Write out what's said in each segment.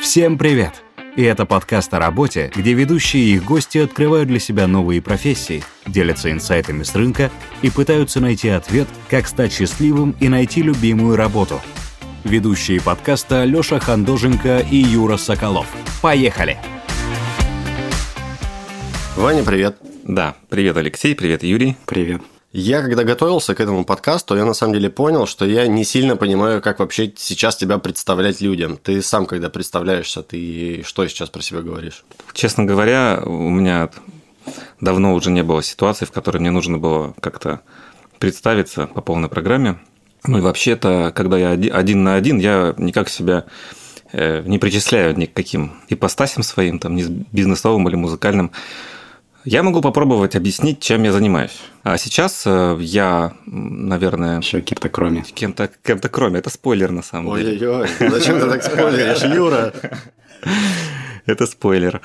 Всем привет! И это подкаст о работе, где ведущие и их гости открывают для себя новые профессии, делятся инсайтами с рынка и пытаются найти ответ, как стать счастливым и найти любимую работу. Ведущие подкаста Лёша Хандоженко и Юра Соколов. Поехали! Ваня, привет. Да, привет, Алексей, привет, Юрий. Привет. Я, когда готовился к этому подкасту, я на самом деле понял, что я не сильно понимаю, как вообще сейчас тебя представлять людям. Ты сам, когда представляешься, ты что сейчас про себя говоришь? Честно говоря, у меня давно уже не было ситуации, в которой мне нужно было как-то представиться по полной программе. Ну и вообще-то, когда я один на один, я никак себя э, не причисляю ни к каким ипостасям своим, там, ни бизнесовым или музыкальным. Я могу попробовать объяснить, чем я занимаюсь. А сейчас э, я, наверное... Еще кем-то кроме. Кем-то кем кроме. Это спойлер, на самом деле. Ой-ой-ой, зачем ты так спойлеришь, Юра? Это спойлер.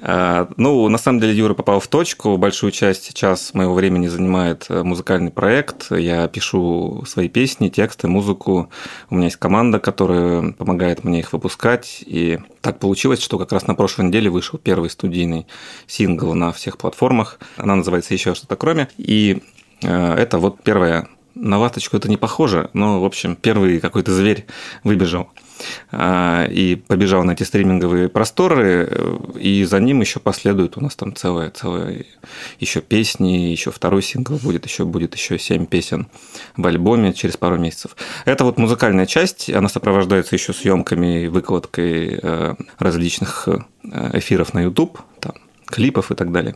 А, ну, на самом деле, Юра попал в точку. Большую часть сейчас моего времени занимает э, музыкальный проект. Я пишу свои песни, тексты, музыку. У меня есть команда, которая помогает мне их выпускать. И так получилось, что как раз на прошлой неделе вышел первый студийный сингл на всех платформах. Она называется «Еще что-то кроме». И э, это вот первая на ласточку это не похоже, но, в общем, первый какой-то зверь выбежал. А, и побежал на эти стриминговые просторы, э, и за ним еще последует у нас там целая, целая еще песни, еще второй сингл будет, еще будет еще семь песен в альбоме через пару месяцев. Это вот музыкальная часть, она сопровождается еще съемками и выкладкой э, различных э, эфиров на YouTube, клипов и так далее.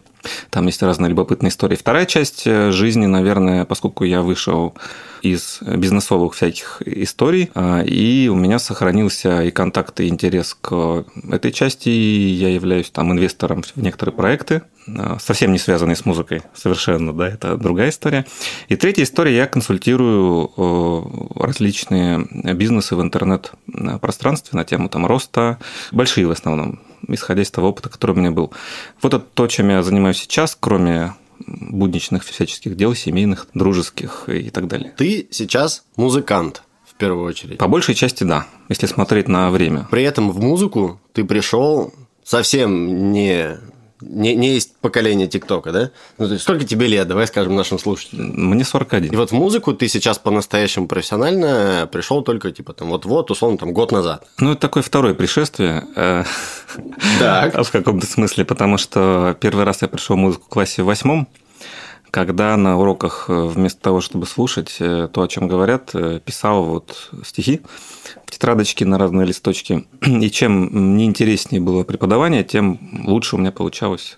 Там есть разные любопытные истории. Вторая часть жизни, наверное, поскольку я вышел из бизнесовых всяких историй, а, и у меня сохранился и контакт, и интерес к этой части, и я являюсь там инвестором в некоторые проекты, а, совсем не связанные с музыкой совершенно, да, это другая история. И третья история, я консультирую различные бизнесы в интернет-пространстве на тему там роста, большие в основном, исходя из того опыта, который у меня был. Вот это то, чем я занимаюсь сейчас, кроме будничных всяческих дел, семейных, дружеских и так далее. Ты сейчас музыкант в первую очередь. По большей части да, если смотреть на время. При этом в музыку ты пришел совсем не не, не есть поколение ТикТока, да? Ну, то есть, сколько тебе лет, давай скажем нашим слушателям? Мне 41. И вот в музыку ты сейчас по-настоящему профессионально пришел только, типа, там, вот-вот, условно, там, год назад. Ну, это такое второе пришествие. Э, так. В каком-то смысле, потому что первый раз я пришел в музыку в классе в восьмом, когда на уроках э, вместо того, чтобы слушать э, то, о чем говорят, писал вот стихи в тетрадочке на разные листочки. И чем неинтереснее было преподавание, тем лучше у меня получалось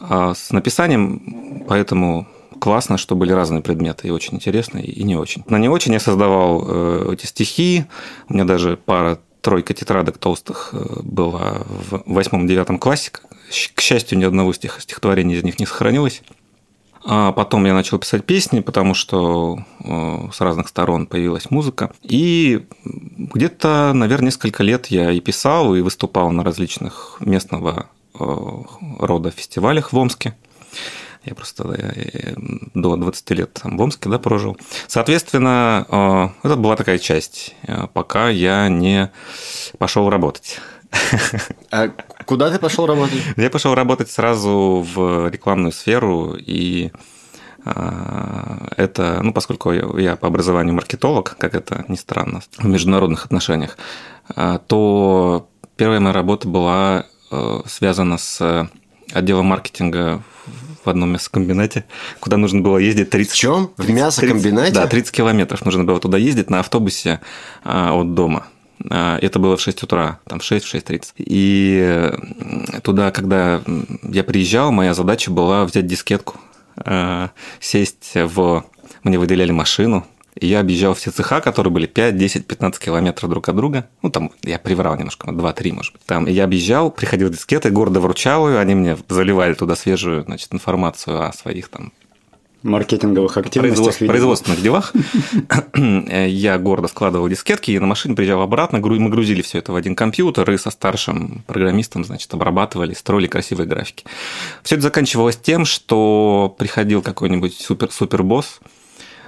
а с написанием, поэтому классно, что были разные предметы, и очень интересно, и не очень. На не очень я создавал э, эти стихи, у меня даже пара тройка тетрадок толстых э, была в восьмом-девятом классе. К счастью, ни одного стих, стихотворения из них не сохранилось. А потом я начал писать песни, потому что э, с разных сторон появилась музыка. И где-то, наверное, несколько лет я и писал, и выступал на различных местного э, рода фестивалях в Омске. Я просто э, до 20 лет там, в Омске да, прожил. Соответственно, это была такая часть, пока я не пошел работать. А куда ты пошел работать? Я пошел работать сразу в рекламную сферу и а, это, ну, поскольку я по образованию маркетолог, как это ни странно, в международных отношениях, а, то первая моя работа была э, связана с отделом маркетинга в одном мясокомбинате, куда нужно было ездить 30... В чем? В мясокомбинате? 30, да, 30 километров нужно было туда ездить на автобусе а, от дома. А, это было в 6 утра, там в 6, в 6.30. И туда, когда я приезжал, моя задача была взять дискетку, а, сесть в... Мне выделяли машину, и я объезжал все цеха, которые были 5, 10, 15 километров друг от друга. Ну, там я приврал немножко, 2-3, может быть. Там и я объезжал, приходил дискеты, гордо вручал ее, они мне заливали туда свежую значит, информацию о своих там маркетинговых активностях. Производств, производственных делах. Я гордо складывал дискетки, и на машине приезжал обратно, мы грузили все это в один компьютер, и со старшим программистом, значит, обрабатывали, строили красивые графики. Все это заканчивалось тем, что приходил какой-нибудь супер-супер-босс,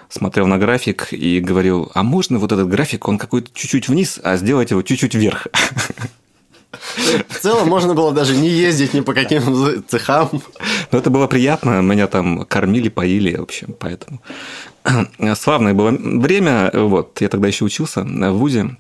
смотрел на график и говорил, а можно вот этот график, он какой-то чуть-чуть вниз, а сделать его чуть-чуть вверх. В целом можно было даже не ездить ни по каким цехам. Но это было приятно, меня там кормили, поили, в общем, поэтому. Славное было время, вот, я тогда еще учился в ВУЗе,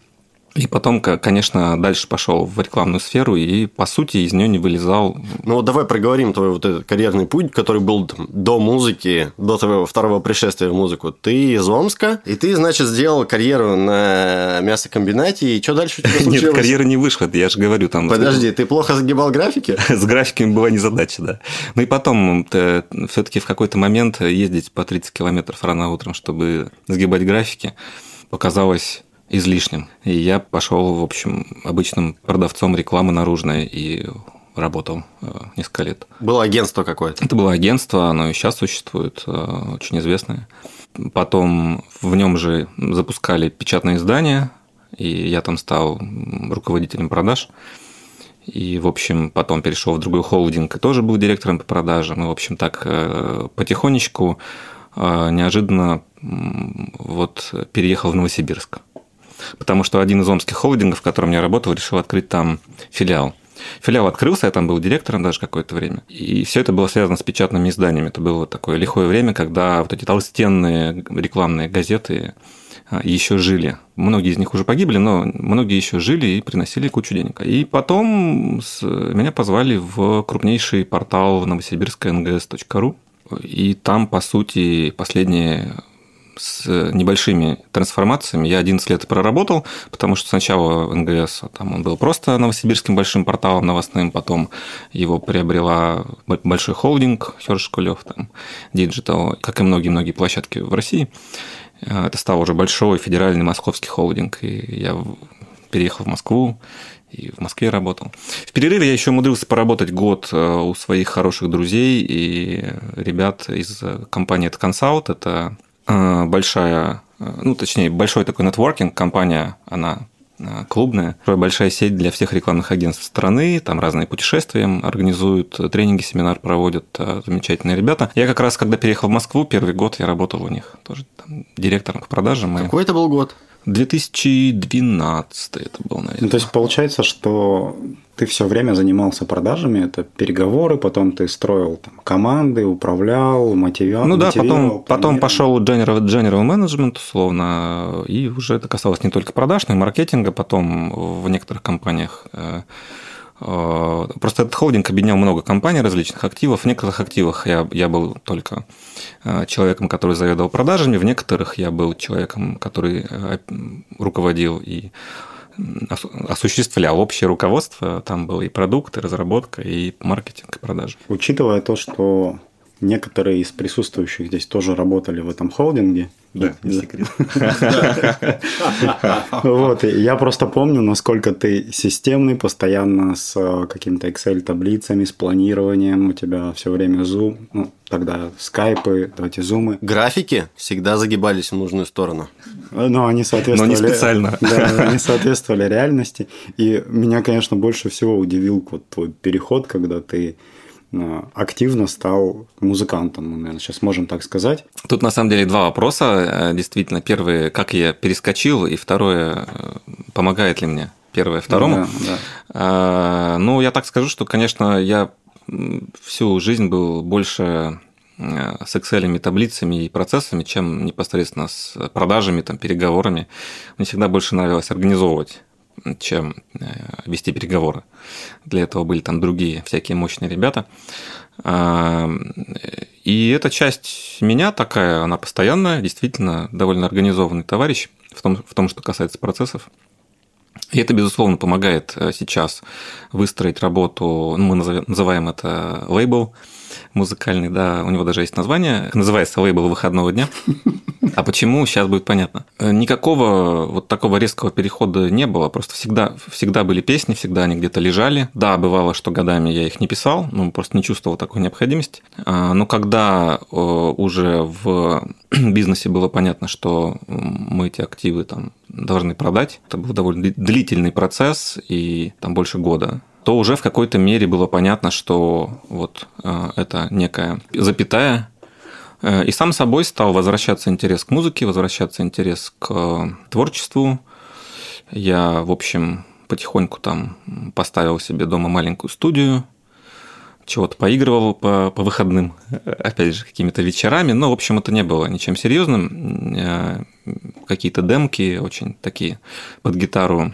и потом, конечно, дальше пошел в рекламную сферу и, по сути, из нее не вылезал. Ну, вот давай проговорим твой вот этот карьерный путь, который был там, до музыки, до твоего второго пришествия в музыку. Ты из Омска, и ты, значит, сделал карьеру на мясокомбинате, и что дальше у тебя случилось? Нет, карьера не вышла, я же говорю там... Подожди, ты плохо загибал графики? С графиками была незадача, да. Ну и потом все-таки в какой-то момент ездить по 30 километров рано утром, чтобы сгибать графики, показалось излишним. И я пошел, в общем, обычным продавцом рекламы наружной и работал э, несколько лет. Было агентство какое-то? Это было агентство, оно и сейчас существует, э, очень известное. Потом в нем же запускали печатное издание, и я там стал руководителем продаж. И, в общем, потом перешел в другой холдинг и тоже был директором по продажам. И, в общем, так э, потихонечку неожиданно вот переехал в Новосибирск потому что один из омских холдингов, в котором я работал, решил открыть там филиал. Филиал открылся, я там был директором даже какое-то время. И все это было связано с печатными изданиями. Это было такое лихое время, когда вот эти толстенные рекламные газеты а, еще жили. Многие из них уже погибли, но многие еще жили и приносили кучу денег. И потом меня позвали в крупнейший портал новосибирская нгс.ру. И там, по сути, последние с небольшими трансформациями. Я 11 лет проработал, потому что сначала НГС там он был просто новосибирским большим порталом новостным, потом его приобрела большой холдинг Херш Кулев, там, Digital, как и многие-многие площадки в России. Это стал уже большой федеральный московский холдинг, и я переехал в Москву, и в Москве работал. В перерыве я еще умудрился поработать год э, у своих хороших друзей и ребят из компании. Это Э, большая, э, ну, точнее, большой такой нетворкинг, компания, она э, клубная, большая сеть для всех рекламных агентств страны, там разные путешествия организуют, тренинги, семинар проводят, замечательные ребята. Я как раз, когда переехал в Москву, первый год я работал у них, тоже там, директором по продажам. Какой это был год? 2012 это был, наверное. Ну, то есть получается, что ты все время занимался продажами, это переговоры, потом ты строил там, команды, управлял, мотивировал. Ну да, потом, потом пошел general, general management, условно, и уже это касалось не только продаж, но и маркетинга. Потом в некоторых компаниях э, Просто этот холдинг объединял много компаний, различных активов. В некоторых активах я, я был только э, человеком, который заведовал продажами, в некоторых я был человеком, который руководил и осуществлял общее руководство. Там было и продукты, и разработка, и маркетинг, и продажи. Учитывая то, что некоторые из присутствующих здесь тоже работали в этом холдинге. Да, не секрет. Вот, я просто помню, насколько ты системный, постоянно с э, какими-то Excel-таблицами, с планированием, у тебя все время Zoom, ну, тогда скайпы, давайте зумы. Графики всегда загибались в нужную сторону. Но они соответствовали... Но не специально. Да, они соответствовали реальности. И меня, конечно, больше всего удивил вот твой переход, когда ты Э, активно стал музыкантом, мы, наверное, сейчас можем так сказать. Тут на самом деле два вопроса. Э, действительно, первый, как я перескочил, и второе, э, помогает ли мне первое второму. Да, да. Ну, я так скажу, что, конечно, я всю жизнь был больше с Excel, таблицами и процессами, чем непосредственно с продажами, там, переговорами. Мне всегда больше нравилось организовывать чем э, вести переговоры. Для этого были там другие всякие мощные ребята. А, и эта часть меня такая, она постоянная, действительно довольно организованный товарищ в том, в том что касается процессов. И это, безусловно, помогает э, сейчас выстроить работу, ну, мы называем это лейбл музыкальный, да, у него даже есть название, называется лейбл выходного дня. А почему, сейчас будет понятно. Э, никакого вот такого резкого перехода не было, просто всегда, всегда были песни, всегда они где-то лежали. Да, бывало, что годами я их не писал, ну, просто не чувствовал такой необходимости. А, но когда э, уже в бизнесе было понятно, что мы эти активы там должны продать, это был довольно длительный процесс, и там больше года то уже в какой-то мере было понятно, что вот э, это некая запятая Э, и сам собой стал возвращаться интерес к музыке, возвращаться интерес к творчеству. Я, в общем, потихоньку там поставил себе дома маленькую студию, чего-то поигрывал по, по выходным, опять же, какими-то вечерами. Но, в общем, это не было ничем серьезным. Э, какие-то демки очень такие под гитару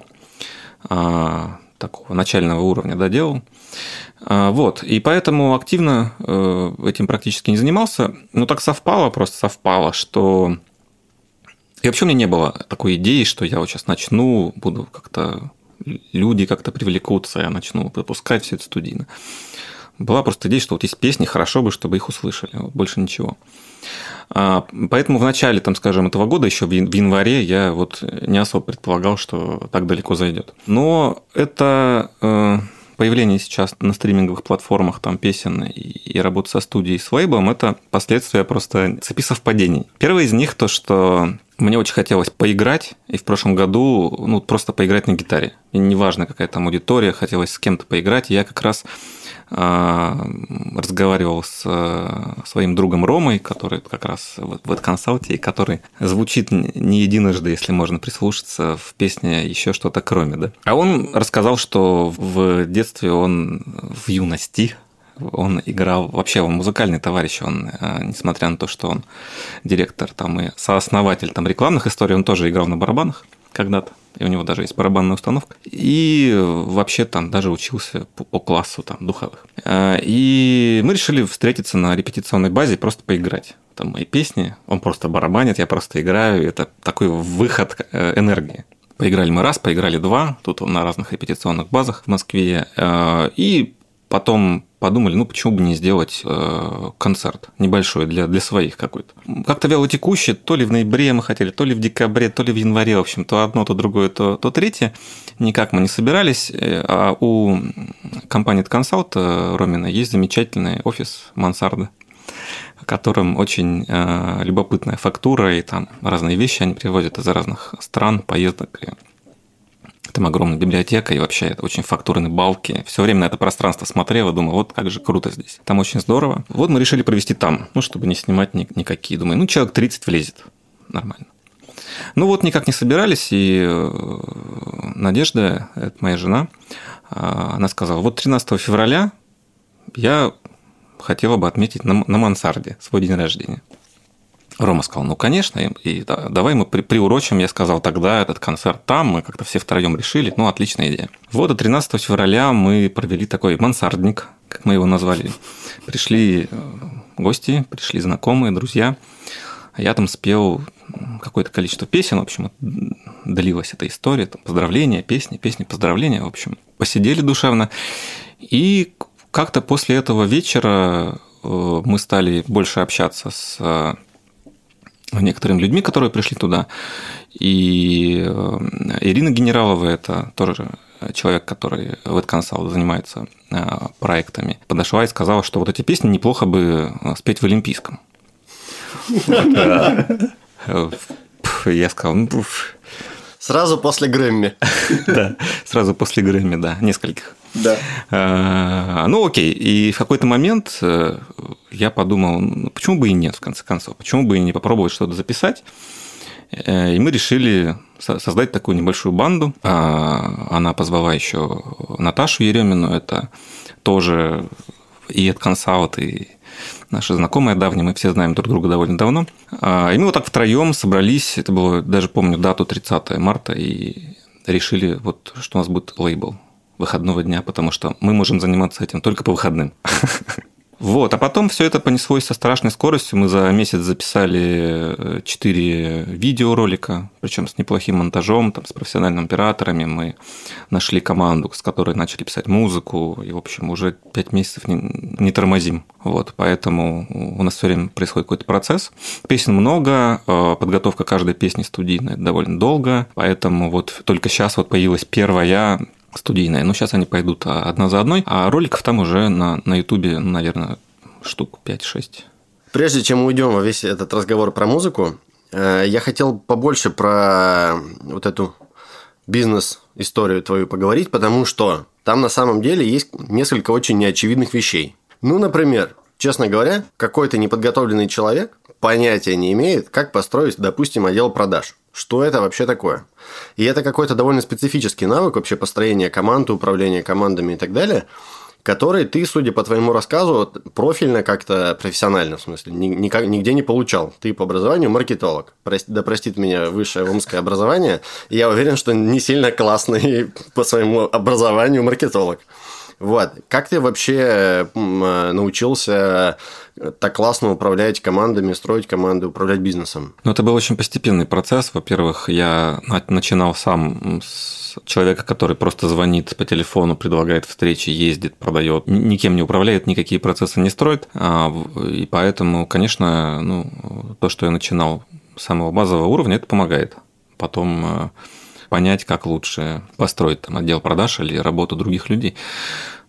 а, такого начального уровня доделал. А, вот, и поэтому активно э, этим практически не занимался. Но так совпало, просто совпало, что... И вообще у меня не было такой идеи, что я вот сейчас начну, буду как-то... Люди как-то привлекутся, я начну выпускать все это студийно. Была просто идея, что вот есть песни, хорошо бы, чтобы их услышали, вот больше ничего. А, поэтому в начале, там, скажем, этого года, еще в январе, я вот не особо предполагал, что так далеко зайдет. Но это э, появление сейчас на стриминговых платформах там песен и, и работа со студией с лейблом – это последствия просто цепи совпадений. Первое из них то, что мне очень хотелось поиграть, и в прошлом году, ну, просто поиграть на гитаре. И неважно, какая там аудитория, хотелось с кем-то поиграть. И я как раз разговаривал с э, своим другом Ромой, который как раз в консалте, и который звучит не единожды, если можно прислушаться в песне еще что-то кроме, да. А он рассказал, что в детстве он в юности он играл, вообще он музыкальный товарищ, он, э, несмотря на то, что он директор там и сооснователь там рекламных историй, он тоже играл на барабанах когда-то и у него даже есть барабанная установка. И вообще там даже учился по, классу там духовых. А, и мы решили встретиться на репетиционной базе и просто поиграть. Там мои песни, он просто барабанит, я просто играю. Это такой выход э, энергии. Поиграли мы раз, поиграли два, тут на разных репетиционных базах в Москве. А, и потом подумали, ну почему бы не сделать э, концерт небольшой для, для своих какой-то. Как-то вяло текущий, то ли в ноябре мы хотели, то ли в декабре, то ли в январе, в общем, то одно, то другое, то, то третье. Никак мы не собирались. Э, а у компании Consult э, Ромина есть замечательный офис мансарды в котором очень э, любопытная фактура, и там разные вещи они привозят из разных стран, поездок. И там огромная библиотека, и вообще это очень фактурные балки. Все время на это пространство смотрел и думал, вот как же круто здесь. Там очень здорово. Вот мы решили провести там, ну, чтобы не снимать ни- никакие. Думаю, ну, человек 30 влезет. Нормально. Ну вот никак не собирались, и э, Надежда, это моя жена, а, она сказала, вот 13 февраля я хотела бы отметить на, на мансарде свой день рождения. Рома сказал, ну, конечно, и да, давай мы при, приурочим, я сказал, тогда этот концерт там, мы как-то все втроем решили, ну, отличная идея. Вот, 13 февраля мы провели такой мансардник, как мы его назвали. Пришли э, гости, пришли знакомые, друзья. Я там спел какое-то количество песен, в общем, длилась эта история, там, поздравления, песни, песни, поздравления, в общем, посидели душевно. И как-то после этого вечера э, мы стали больше общаться с э, некоторыми людьми, которые пришли туда. И э, Ирина Генералова – это тоже человек, который в Эдконсал занимается э, проектами, подошла и сказала, что вот эти песни неплохо бы э, спеть в Олимпийском. Я сказал, ну, Сразу после Грэмми. Да, сразу после Грэмми, да, нескольких. Да. А, ну, окей. И в какой-то момент э, я подумал, ну, почему бы и нет, в конце концов? Почему бы и не попробовать что-то записать? Э, и мы решили создать такую небольшую банду. А, она позвала еще Наташу Еремину, это тоже и от консалт, и наши знакомые давние, мы все знаем друг друга довольно давно. А, и мы вот так втроем собрались, это было, даже помню дату 30 марта, и решили, вот, что у нас будет лейбл выходного дня, потому что мы можем заниматься этим только по выходным. Вот, а потом все это понеслось со страшной скоростью. Мы за месяц записали 4 э, видеоролика, причем с неплохим монтажом, там, с профессиональными операторами. Мы нашли команду, с которой начали писать музыку, и, в общем, уже 5 месяцев не, не тормозим. Вот, поэтому у нас все время происходит какой-то процесс. Песен много, э, подготовка каждой песни студийная довольно долго, поэтому вот только сейчас вот появилась первая студийная. Но сейчас они пойдут а, одна за одной, а роликов там уже на, на YouTube, наверное, штук 5-6. Прежде чем уйдем во весь этот разговор про музыку, э, я хотел побольше про вот эту бизнес-историю твою поговорить, потому что там на самом деле есть несколько очень неочевидных вещей. Ну, например, честно говоря, какой-то неподготовленный человек понятия не имеет, как построить, допустим, отдел продаж. Что это вообще такое. И это какой-то довольно специфический навык вообще построения команды, управления командами и так далее, который ты, судя по твоему рассказу, профильно как-то профессионально, в смысле, никак, нигде не получал. Ты по образованию маркетолог. Прости, да простит меня высшее омское образование. Я уверен, что не сильно классный по своему образованию маркетолог. Вот. Как ты вообще научился так классно управлять командами, строить команды, управлять бизнесом? Ну, это был очень постепенный процесс. Во-первых, я начинал сам с человека, который просто звонит по телефону, предлагает встречи, ездит, продает, никем не управляет, никакие процессы не строит. А, и поэтому, конечно, ну, то, что я начинал с самого базового уровня, это помогает. Потом э, понять, как лучше построить там, отдел продаж или работу других людей.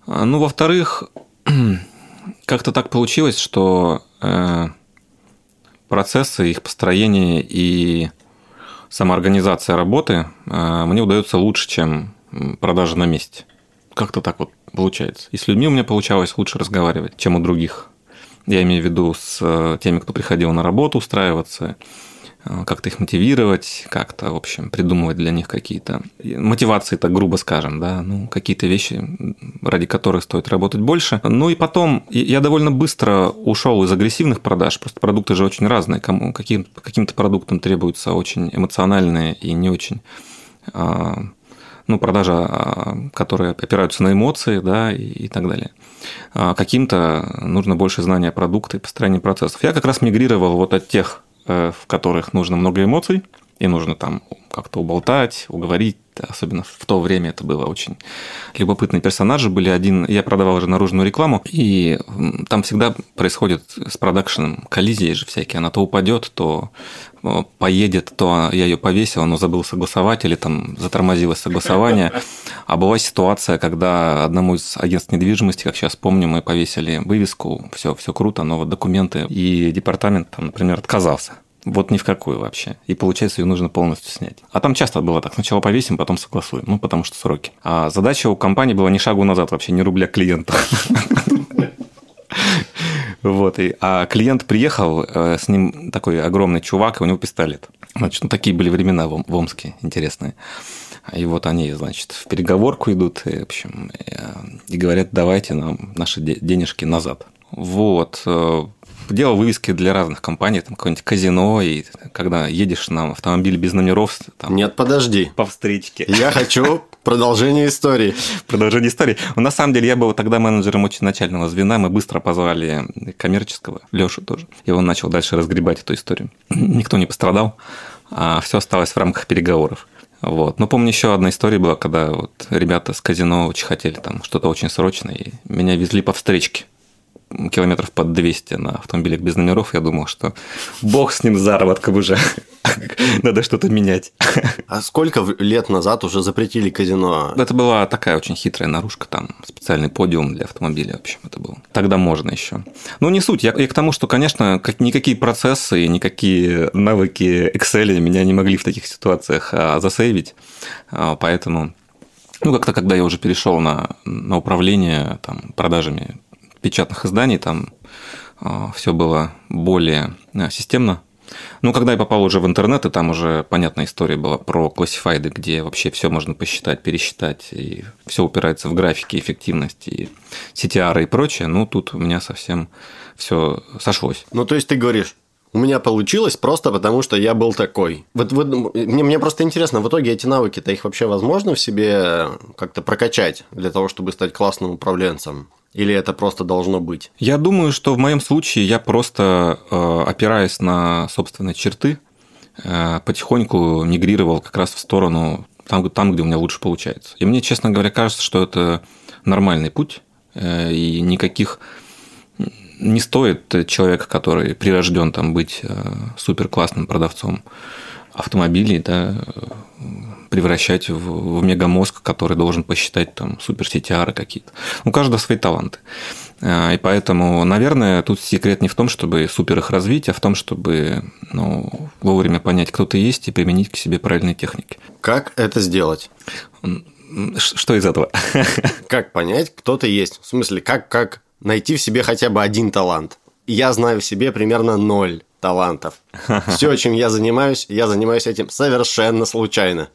А, ну, во-вторых, как-то так получилось, что э, процессы, их построение и самоорганизация работы э, мне удается лучше, чем продажа на месте. Как-то так вот получается. И с людьми у меня получалось лучше разговаривать, чем у других. Я имею в виду с э, теми, кто приходил на работу устраиваться, как-то их мотивировать, как-то, в общем, придумывать для них какие-то мотивации, так грубо скажем, да, ну, какие-то вещи, ради которых стоит работать больше. Ну и потом я довольно быстро ушел из агрессивных продаж, просто продукты же очень разные, кому, каким, каким-то продуктам требуются очень эмоциональные и не очень а, ну, продажа, а, которые опираются на эмоции, да, и, и так далее. А каким-то нужно больше знания продукта и построения процессов. Я как раз мигрировал вот от тех Э, в которых нужно много эмоций, и нужно там как-то уболтать, уговорить. Особенно в то время это было очень любопытные персонажи были. Один, я продавал же наружную рекламу, и там всегда происходит с продакшеном коллизии же всякие. Она то упадет, то э, поедет, то я ее повесил, но забыл согласовать, или там затормозилось согласование. А была ситуация, когда одному из агентств недвижимости, как сейчас помню, мы повесили вывеску, все, все круто, но вот документы, и департамент, там, например, отказался. Вот ни в какую вообще. И получается, ее нужно полностью снять. А там часто было так. Сначала повесим, потом согласуем. Ну, потому что сроки. А задача у компании была ни шагу назад вообще, ни рубля клиента. Вот, и, а клиент приехал, э, с ним такой огромный чувак, и у него пистолет. Значит, ну, такие были времена в, в Омске интересные. И вот они, значит, в переговорку идут, и, в общем, э, и говорят, давайте нам наши денежки назад. Вот. Делал вывески для разных компаний, там какое-нибудь казино, и когда едешь на автомобиле без номеров... Там, Нет, подожди. По встречке. Я хочу продолжение истории. Продолжение истории. Ну, на самом деле, я был тогда менеджером очень начального звена, мы быстро позвали коммерческого, Лешу тоже, и он начал дальше разгребать эту историю. Никто не пострадал, а все осталось в рамках переговоров. Вот. Но помню, еще одна история была, когда вот ребята с казино очень хотели там что-то очень срочное, и меня везли по встречке километров под 200 на автомобилях без номеров, я думал, что бог с ним заработком уже. Надо что-то менять. А сколько лет назад уже запретили казино? Это была такая очень хитрая наружка, там специальный подиум для автомобиля, в общем, это было. Тогда можно еще. Ну, не суть. Я, я к тому, что, конечно, никакие процессы, никакие навыки Excel меня не могли в таких ситуациях а, засейвить. А, поэтому ну, как-то, когда я уже перешел на, на управление там, продажами печатных изданий, там а, все было более а, системно. Ну, когда я попал уже в интернет, и там уже понятная история была про классифайды, где вообще все можно посчитать, пересчитать, и все упирается в графики, эффективность, и CTR и прочее, ну, тут у меня совсем все сошлось. Ну, то есть ты говоришь, у меня получилось просто потому, что я был такой. Вот, вот мне, мне просто интересно, в итоге эти навыки-то их вообще возможно в себе как-то прокачать для того, чтобы стать классным управленцем? Или это просто должно быть? Я думаю, что в моем случае я просто, э, опираясь на собственные черты, э, потихоньку мигрировал как раз в сторону там, там, где у меня лучше получается. И мне, честно говоря, кажется, что это нормальный путь, э, и никаких не стоит человека, который прирожден там быть супер классным продавцом автомобилей, да, превращать в, в мегамозг, который должен посчитать там супер CTR какие-то. У каждого свои таланты. А, и поэтому, наверное, тут секрет не в том, чтобы супер их развить, а в том, чтобы ну, вовремя понять, кто ты есть, и применить к себе правильные техники. Как это сделать? Что из этого? Как понять, кто ты есть? В смысле, как, как найти в себе хотя бы один талант? Я знаю в себе примерно ноль талантов. Все, чем я занимаюсь, я занимаюсь этим совершенно случайно.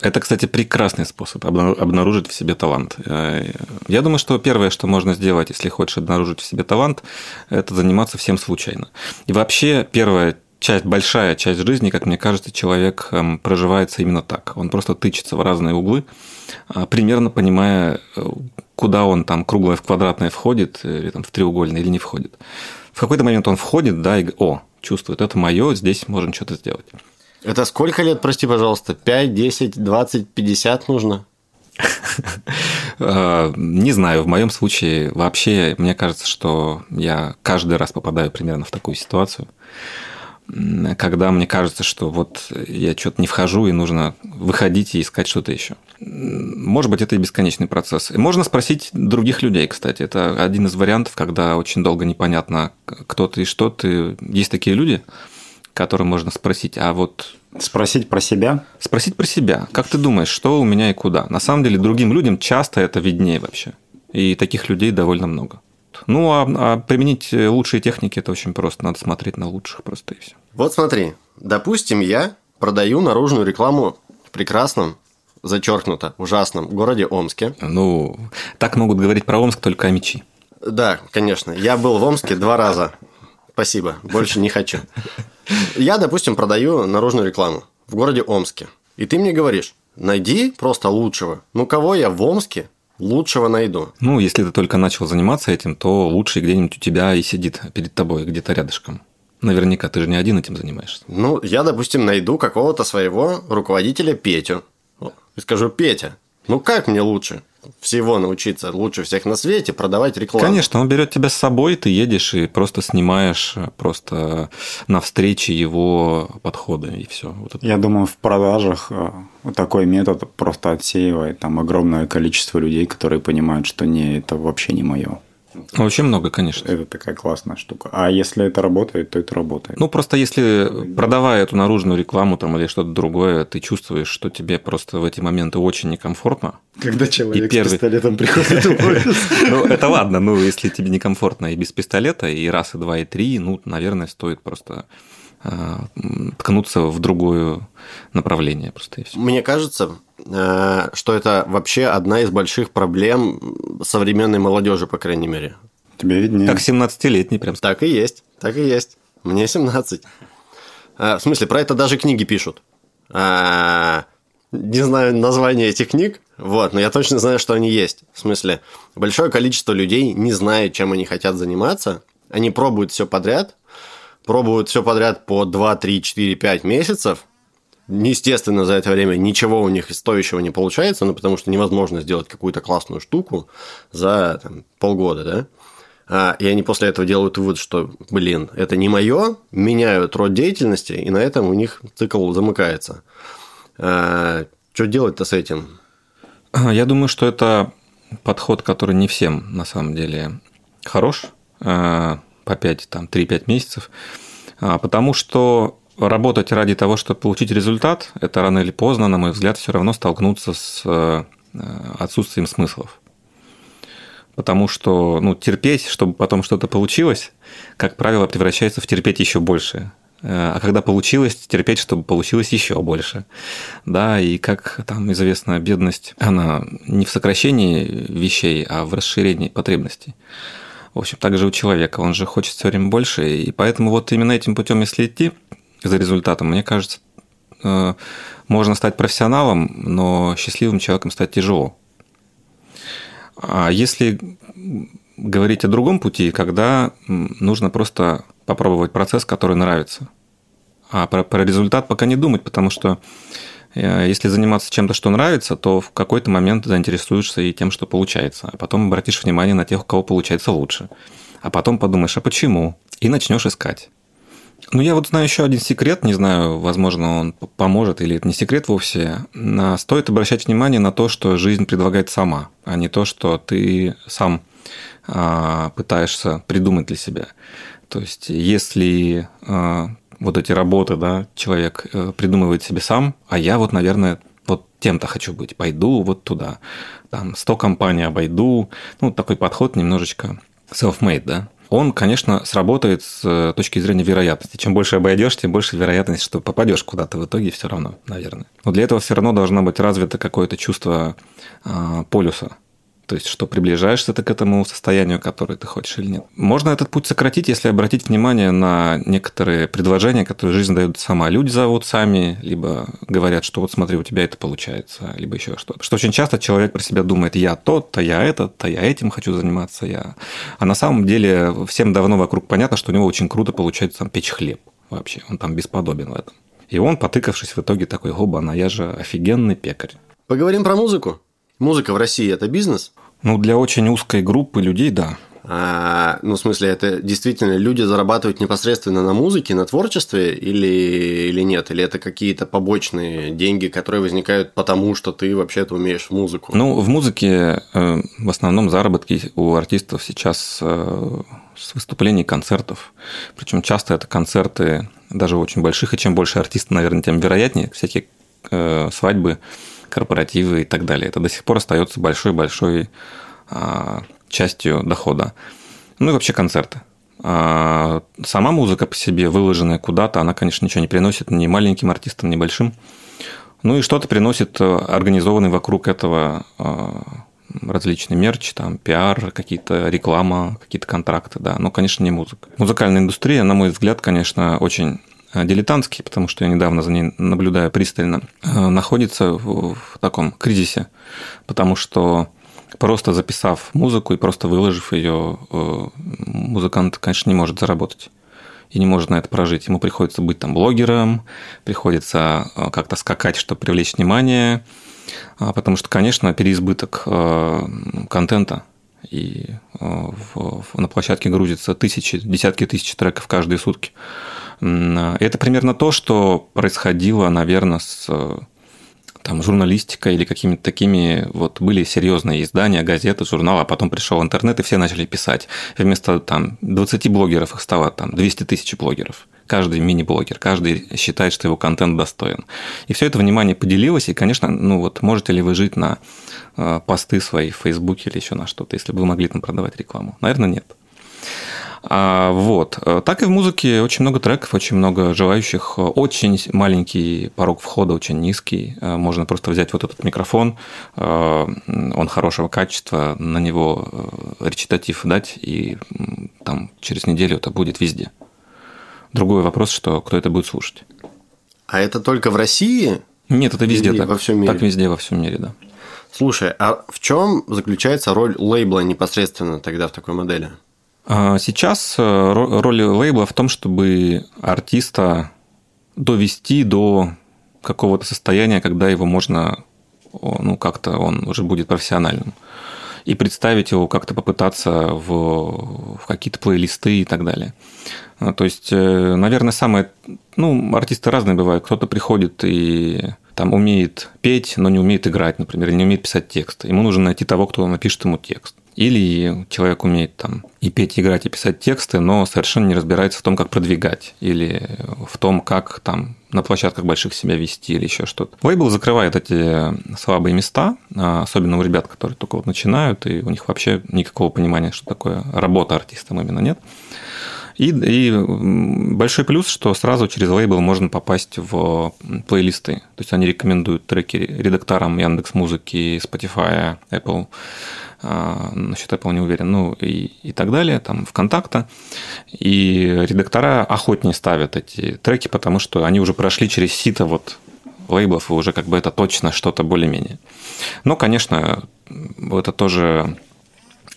Это, кстати, прекрасный способ обнаружить в себе талант. Э, я думаю, что первое, что можно сделать, если хочешь обнаружить в себе талант, это заниматься всем случайно. И вообще, первая часть, большая часть жизни, как мне кажется, человек эм, проживается именно так. Он просто тычется в разные углы, а, примерно понимая, э, куда он там круглое в квадратное входит, или там в треугольное, или не входит. В какой-то момент он входит, да, и о, чувствует, это мое, здесь можно что-то сделать. Это сколько лет, прости, пожалуйста? 5, 10, 20, 50 нужно? А, не знаю, в моем случае вообще мне кажется, что я каждый раз попадаю примерно в такую ситуацию, когда мне кажется, что вот я что-то не вхожу и нужно выходить и искать что-то еще. Может быть, это и бесконечный процесс. можно спросить других людей, кстати. Это один из вариантов, когда очень долго непонятно, кто ты и что ты. Есть такие люди, которым можно спросить, а вот... Спросить про себя? Спросить про себя. Как ты думаешь, что у меня и куда? На самом деле, другим людям часто это виднее вообще. И таких людей довольно много. Ну, а, а применить лучшие техники это очень просто. Надо смотреть на лучших просто и все. Вот смотри, допустим, я продаю наружную рекламу в прекрасном, зачеркнуто, ужасном городе Омске. Ну, так могут говорить про Омск только амичи. Да, конечно. Я был в Омске два раза. Спасибо, больше не хочу. Я, допустим, продаю наружную рекламу в городе Омске. И ты мне говоришь, найди просто лучшего. Ну, кого я в Омске лучшего найду? Ну, если ты только начал заниматься этим, то лучший где-нибудь у тебя и сидит перед тобой, где-то рядышком. Наверняка ты же не один этим занимаешься. Ну, я, допустим, найду какого-то своего руководителя Петю. И скажу, Петя, ну как мне лучше? Всего научиться лучше всех на свете продавать рекламу. Конечно, он берет тебя с собой, ты едешь и просто снимаешь просто на встрече его подходы и все. Вот это. Я думаю, в продажах э, такой метод просто отсеивает там огромное количество людей, которые понимают, что не, это вообще не мое. Очень много, конечно. Это такая классная штука. А если это работает, то это работает. Ну, просто если, продавая эту наружную рекламу там, или что-то другое, ты чувствуешь, что тебе просто в эти моменты очень некомфортно. Когда человек и первый... с пистолетом приходит в офис. Ну, это ладно, ну, если тебе некомфортно и без пистолета, и раз, и два, и три, ну, наверное, стоит просто ткнуться в другое направление просто и все. Мне кажется, э, что это вообще одна из больших проблем современной молодежи, по крайней мере. Тебе виднее. Как 17-летний прям. Так и есть, так и есть. Мне 17. Э, в смысле, про это даже книги пишут. Э, не знаю название этих книг, вот, но я точно знаю, что они есть. В смысле, большое количество людей не знает, чем они хотят заниматься, они пробуют все подряд, пробуют все подряд по 2, 3, 4, 5 месяцев. Естественно, за это время ничего у них стоящего не получается, ну, потому что невозможно сделать какую-то классную штуку за там, полгода, да? А, и они после этого делают вывод, что, блин, это не мое, меняют род деятельности, и на этом у них цикл замыкается. А, что делать-то с этим? Я думаю, что это подход, который не всем на самом деле хорош. А, по 5, там, 3-5 месяцев, потому что работать ради того, чтобы получить результат, это рано или поздно, на мой взгляд, все равно столкнуться с э, отсутствием смыслов. Потому что ну, терпеть, чтобы потом что-то получилось, как правило, превращается в терпеть еще больше. Э, а когда получилось, терпеть, чтобы получилось еще больше. Да, и как там известно, бедность, она не в сокращении вещей, а в расширении потребностей. В общем, так же у человека. Он же хочет все время больше. И поэтому вот именно этим путем, если идти за результатом, мне кажется, э, можно стать профессионалом, но счастливым человеком стать тяжело. А если говорить о другом пути, когда нужно просто попробовать процесс, который нравится. А про, про результат пока не думать, потому что если заниматься чем-то, что нравится, то в какой-то момент заинтересуешься и тем, что получается. А потом обратишь внимание на тех, у кого получается лучше. А потом подумаешь, а почему? И начнешь искать. Ну, я вот знаю еще один секрет, не знаю, возможно, он поможет или это не секрет вовсе. Стоит обращать внимание на то, что жизнь предлагает сама, а не то, что ты сам а, пытаешься придумать для себя. То есть, если а, вот эти работы, да, человек э, придумывает себе сам, а я вот, наверное, вот тем-то хочу быть, пойду вот туда, там 100 компаний обойду, ну, такой подход немножечко self-made, да, он, конечно, сработает с э, точки зрения вероятности. Чем больше обойдешь, тем больше вероятность, что попадешь куда-то в итоге все равно, наверное. Но для этого все равно должно быть развито какое-то чувство э, полюса. То есть, что приближаешься ты к этому состоянию, которое ты хочешь или нет. Можно этот путь сократить, если обратить внимание на некоторые предложения, которые жизнь дает сама. Люди зовут сами, либо говорят, что вот смотри, у тебя это получается, либо еще что-то. Что очень часто человек про себя думает, я тот, то я этот, то я этим хочу заниматься, я... А на самом деле всем давно вокруг понятно, что у него очень круто получается там печь хлеб вообще. Он там бесподобен в этом. И он, потыкавшись в итоге такой, хоба, я же офигенный пекарь. Поговорим про музыку. Музыка в России – это бизнес? Ну, для очень узкой группы людей, да. А, ну, в смысле, это действительно люди зарабатывают непосредственно на музыке, на творчестве или, или нет? Или это какие-то побочные деньги, которые возникают потому, что ты вообще-то умеешь музыку? Ну, в музыке э, в основном заработки у артистов сейчас э, с выступлений концертов. Причем часто это концерты даже очень больших, и чем больше артистов, наверное, тем вероятнее всякие э, свадьбы, корпоративы и так далее. Это до сих пор остается большой-большой а, частью дохода. Ну и вообще концерты. А, сама музыка по себе, выложенная куда-то, она, конечно, ничего не приносит ни маленьким артистам, ни большим. Ну и что-то приносит э, организованный вокруг этого а, различный мерч, там, пиар, какие-то реклама, какие-то контракты, да. Но, конечно, не музыка. Музыкальная индустрия, на мой взгляд, конечно, очень дилетантский, потому что я недавно за ней наблюдаю пристально, э, находится в таком кризисе, потому что просто записав музыку и просто выложив ее, э, музыкант, конечно, не может заработать и не может на это прожить. Ему приходится быть там блогером, приходится как-то скакать, чтобы привлечь внимание, а, потому что, конечно, переизбыток контента и на площадке грузится тысячи, десятки тысяч треков каждые сутки. Это примерно то, что происходило, наверное, с там, журналистикой или какими-то такими, вот были серьезные издания, газеты, журналы, а потом пришел интернет, и все начали писать. Вместо там 20 блогеров их стало там 200 тысяч блогеров. Каждый мини-блогер, каждый считает, что его контент достоин. И все это внимание поделилось, и, конечно, ну вот можете ли вы жить на э, посты свои в Фейсбуке или еще на что-то, если бы вы могли там продавать рекламу? Наверное, нет. А, вот. Так и в музыке очень много треков, очень много желающих. Очень маленький порог входа, очень низкий. А, можно просто взять вот этот микрофон, а, он хорошего качества, на него речитатив дать, и там через неделю это будет везде. Другой вопрос, что кто это будет слушать. А это только в России? Нет, это везде Или так. Во всем мире. Так везде во всем мире, да. Слушай, а в чем заключается роль лейбла непосредственно тогда в такой модели? А сейчас э, роль лейбла в том, чтобы артиста довести до какого-то состояния, когда его можно, ну, как-то он уже будет профессиональным. И представить его, как-то попытаться в, в какие-то плейлисты и так далее. А, то есть, э, наверное, самое... Ну, артисты разные бывают. Кто-то приходит и там умеет петь, но не умеет играть, например, или не умеет писать текст. Ему нужно найти того, кто напишет ему текст. Или человек умеет там и петь, и играть, и писать тексты, но совершенно не разбирается в том, как продвигать, или в том, как там на площадках больших себя вести или еще что-то. Лейбл закрывает эти слабые места, а, особенно у ребят, которые только вот начинают, и у них вообще никакого понимания, что такое работа артистом именно нет. И, и большой плюс, что сразу через лейбл можно попасть в плейлисты. То есть они рекомендуют треки редакторам Яндекс Музыки, Spotify, Apple а, насчет Apple не уверен, ну и, и так далее, там ВКонтакта. И редактора охотнее ставят эти треки, потому что они уже прошли через сито вот лейблов, и уже как бы это точно что-то более-менее. Но, конечно, это тоже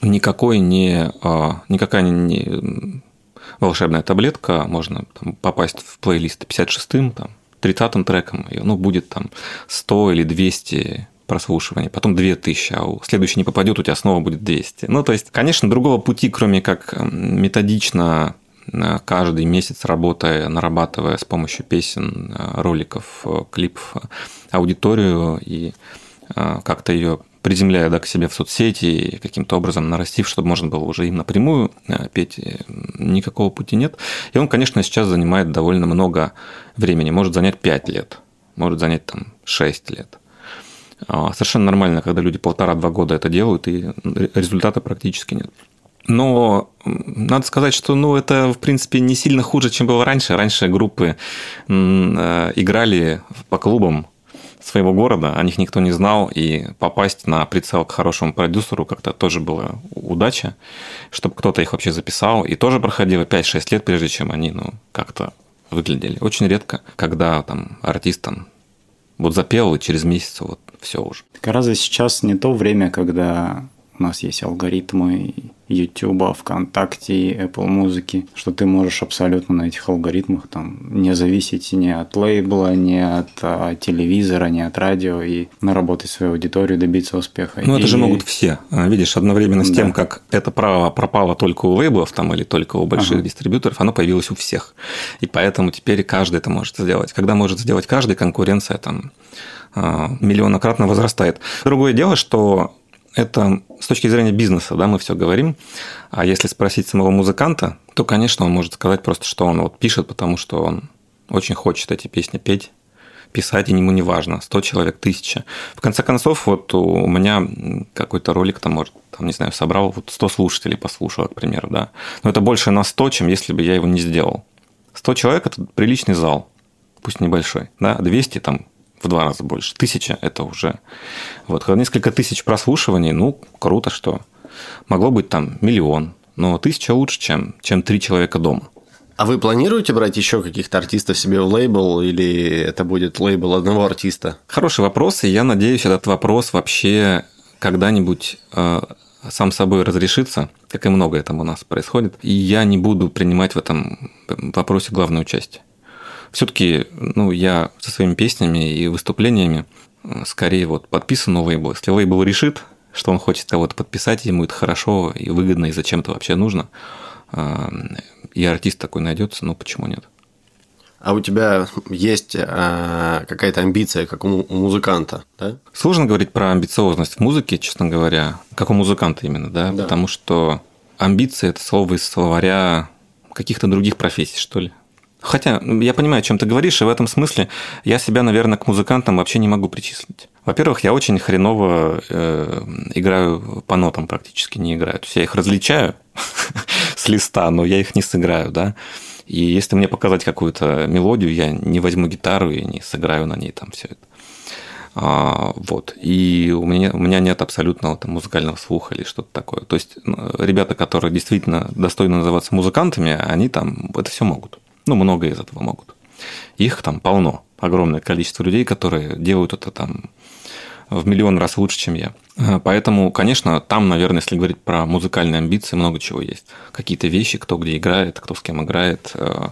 никакой не, а, никакая не волшебная таблетка, можно там, попасть в плейлист 56-м, там, 30-м треком, и ну, будет там 100 или 200 прослушиваний, потом 2000, а у следующий не попадет, у тебя снова будет 200. Ну, то есть, конечно, другого пути, кроме как методично э, каждый месяц работая, нарабатывая с помощью песен, э, роликов, э, клипов аудиторию и как-то ее приземляя да, к себе в соцсети каким-то образом нарастив, чтобы можно было уже им напрямую петь, никакого пути нет. И он, конечно, сейчас занимает довольно много времени, может занять 5 лет, может занять там 6 лет. А, совершенно нормально, когда люди полтора-два года это делают, и результата практически нет. Но надо сказать, что ну, это, в принципе, не сильно хуже, чем было раньше. Раньше группы э, играли по клубам своего города, о них никто не знал, и попасть на прицел к хорошему продюсеру как-то тоже была удача, чтобы кто-то их вообще записал, и тоже проходило 5-6 лет, прежде чем они ну, как-то выглядели. Очень редко, когда там артист вот запел, и через месяц вот все уже. Так разве сейчас не то время, когда у нас есть алгоритмы YouTube, ВКонтакте, Apple музыки, что ты можешь абсолютно на этих алгоритмах там не зависеть ни от лейбла, ни от а, телевизора, ни от радио и наработать свою аудиторию, добиться успеха. Ну, это и... же могут все. А, видишь, одновременно с да. тем, как это право пропало только у лейблов там или только у больших ага. дистрибьюторов, оно появилось у всех. И поэтому теперь каждый это может сделать. Когда может сделать каждый, конкуренция там а, миллионократно возрастает. Другое дело, что это с точки зрения бизнеса, да, мы все говорим. А если спросить самого музыканта, то, конечно, он может сказать просто, что он вот пишет, потому что он очень хочет эти песни петь, писать, и ему не важно, 100 человек, 1000. В конце концов, вот у меня какой-то ролик, там, может, там, не знаю, собрал, вот 100 слушателей послушал, к примеру, да. Но это больше на 100, чем если бы я его не сделал. 100 человек – это приличный зал, пусть небольшой, да, 200 там в два раза больше. Тысяча – это уже... Вот, когда несколько тысяч прослушиваний, ну, круто, что могло быть там миллион, но тысяча лучше, чем, чем три человека дома. А вы планируете брать еще каких-то артистов себе в лейбл, или это будет лейбл одного артиста? Хороший вопрос, и я надеюсь, этот вопрос вообще когда-нибудь э, сам собой разрешится, как и многое там у нас происходит, и я не буду принимать в этом вопросе главное участие все-таки ну, я со своими песнями и выступлениями э, скорее вот подписан на лейбл. Если лейбл решит, что он хочет кого-то подписать, ему это хорошо и выгодно, и зачем это вообще нужно, э, и артист такой найдется, ну почему нет? А у тебя есть а, какая-то амбиция, как у музыканта, да? Сложно говорить про амбициозность в музыке, честно говоря, как у музыканта именно, да, да. потому что амбиция – это слово из словаря каких-то других профессий, что ли. Хотя я понимаю, о чем ты говоришь, и в этом смысле я себя, наверное, к музыкантам вообще не могу причислить. Во-первых, я очень хреново э, играю по нотам, практически не играю. То есть я их различаю с листа, но я их не сыграю, да. И если мне показать какую-то мелодию, я не возьму гитару и не сыграю на ней там все это. А, вот. И у меня, у меня нет абсолютного там, музыкального слуха или что-то такое. То есть ребята, которые действительно достойны называться музыкантами, они там это все могут. Ну, много из этого могут. Их там полно. Огромное количество людей, которые делают это там в миллион раз лучше, чем я. Э, поэтому, конечно, там, наверное, если говорить про музыкальные амбиции, много чего есть. Какие-то вещи, кто где играет, кто с кем играет. Э,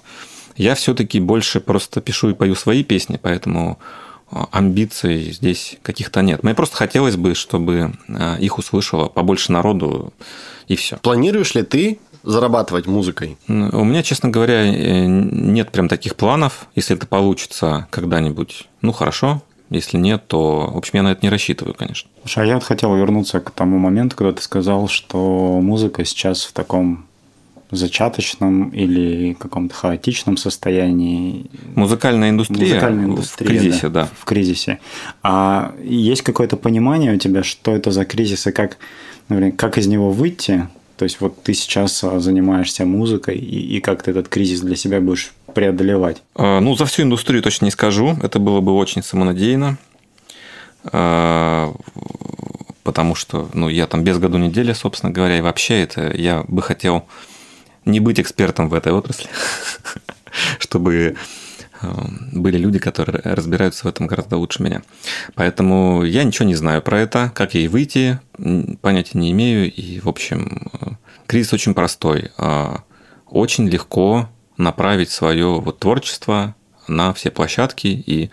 я все-таки больше просто пишу и пою свои песни, поэтому э, амбиций здесь каких-то нет. Мне просто хотелось бы, чтобы их услышало побольше народу, и все. Планируешь ли ты зарабатывать музыкой? У меня, честно говоря, э, нет прям таких планов. Если это получится когда-нибудь, ну хорошо. Если нет, то, в общем, я на это не рассчитываю, конечно. Слушай, а я вот хотел вернуться к тому моменту, когда ты сказал, что музыка сейчас в таком зачаточном или каком-то хаотичном состоянии. Музыкальная индустрия, Музыкальная индустрия в кризисе, да. да. В кризисе. А есть какое-то понимание у тебя, что это за кризис и как, например, как из него выйти? То есть вот ты сейчас а, занимаешься музыкой, и, и как ты этот кризис для себя будешь преодолевать? А, ну, за всю индустрию точно не скажу. Это было бы очень самонадеянно. А, потому что ну, я там без году недели, собственно говоря, и вообще это я бы хотел не быть экспертом в этой отрасли, чтобы были люди, которые разбираются в этом гораздо лучше меня. Поэтому я ничего не знаю про это, как ей выйти, понятия не имею. И, в общем, э, кризис очень простой. А, очень легко направить свое вот творчество на все площадки и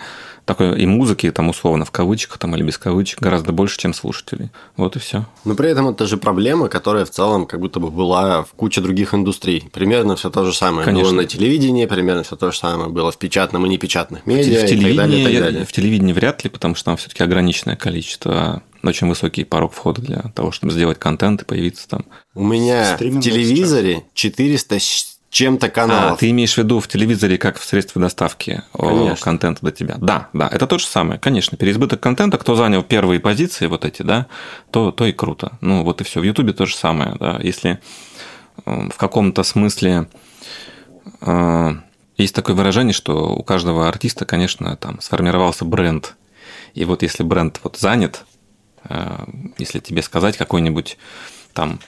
такой и музыки, там условно в кавычках там или без кавычек гораздо больше, чем слушателей. Вот и все. Но при этом это же проблема, которая в целом как будто бы была в куче других индустрий. Примерно все то же самое Конечно. было на телевидении, примерно все то же самое было в печатном и непечатных медиа в, в и так далее, и так далее. В телевидении вряд ли, потому что там все-таки ограниченное количество очень высокий порог входа для того, чтобы сделать контент и появиться там. У меня в телевизоре 400 чем-то каналов. А, ты имеешь в виду в телевизоре как в средстве доставки Конечно. контента до тебя? Да, да, это то же самое, конечно. Переизбыток контента, кто занял первые позиции вот эти, да, то, то и круто. Ну, вот и все. В Ютубе то же самое, да. Если э, в каком-то смысле э, есть такое выражение, что у каждого артиста, конечно, там сформировался бренд. И вот если бренд вот занят, э, если тебе сказать какой-нибудь там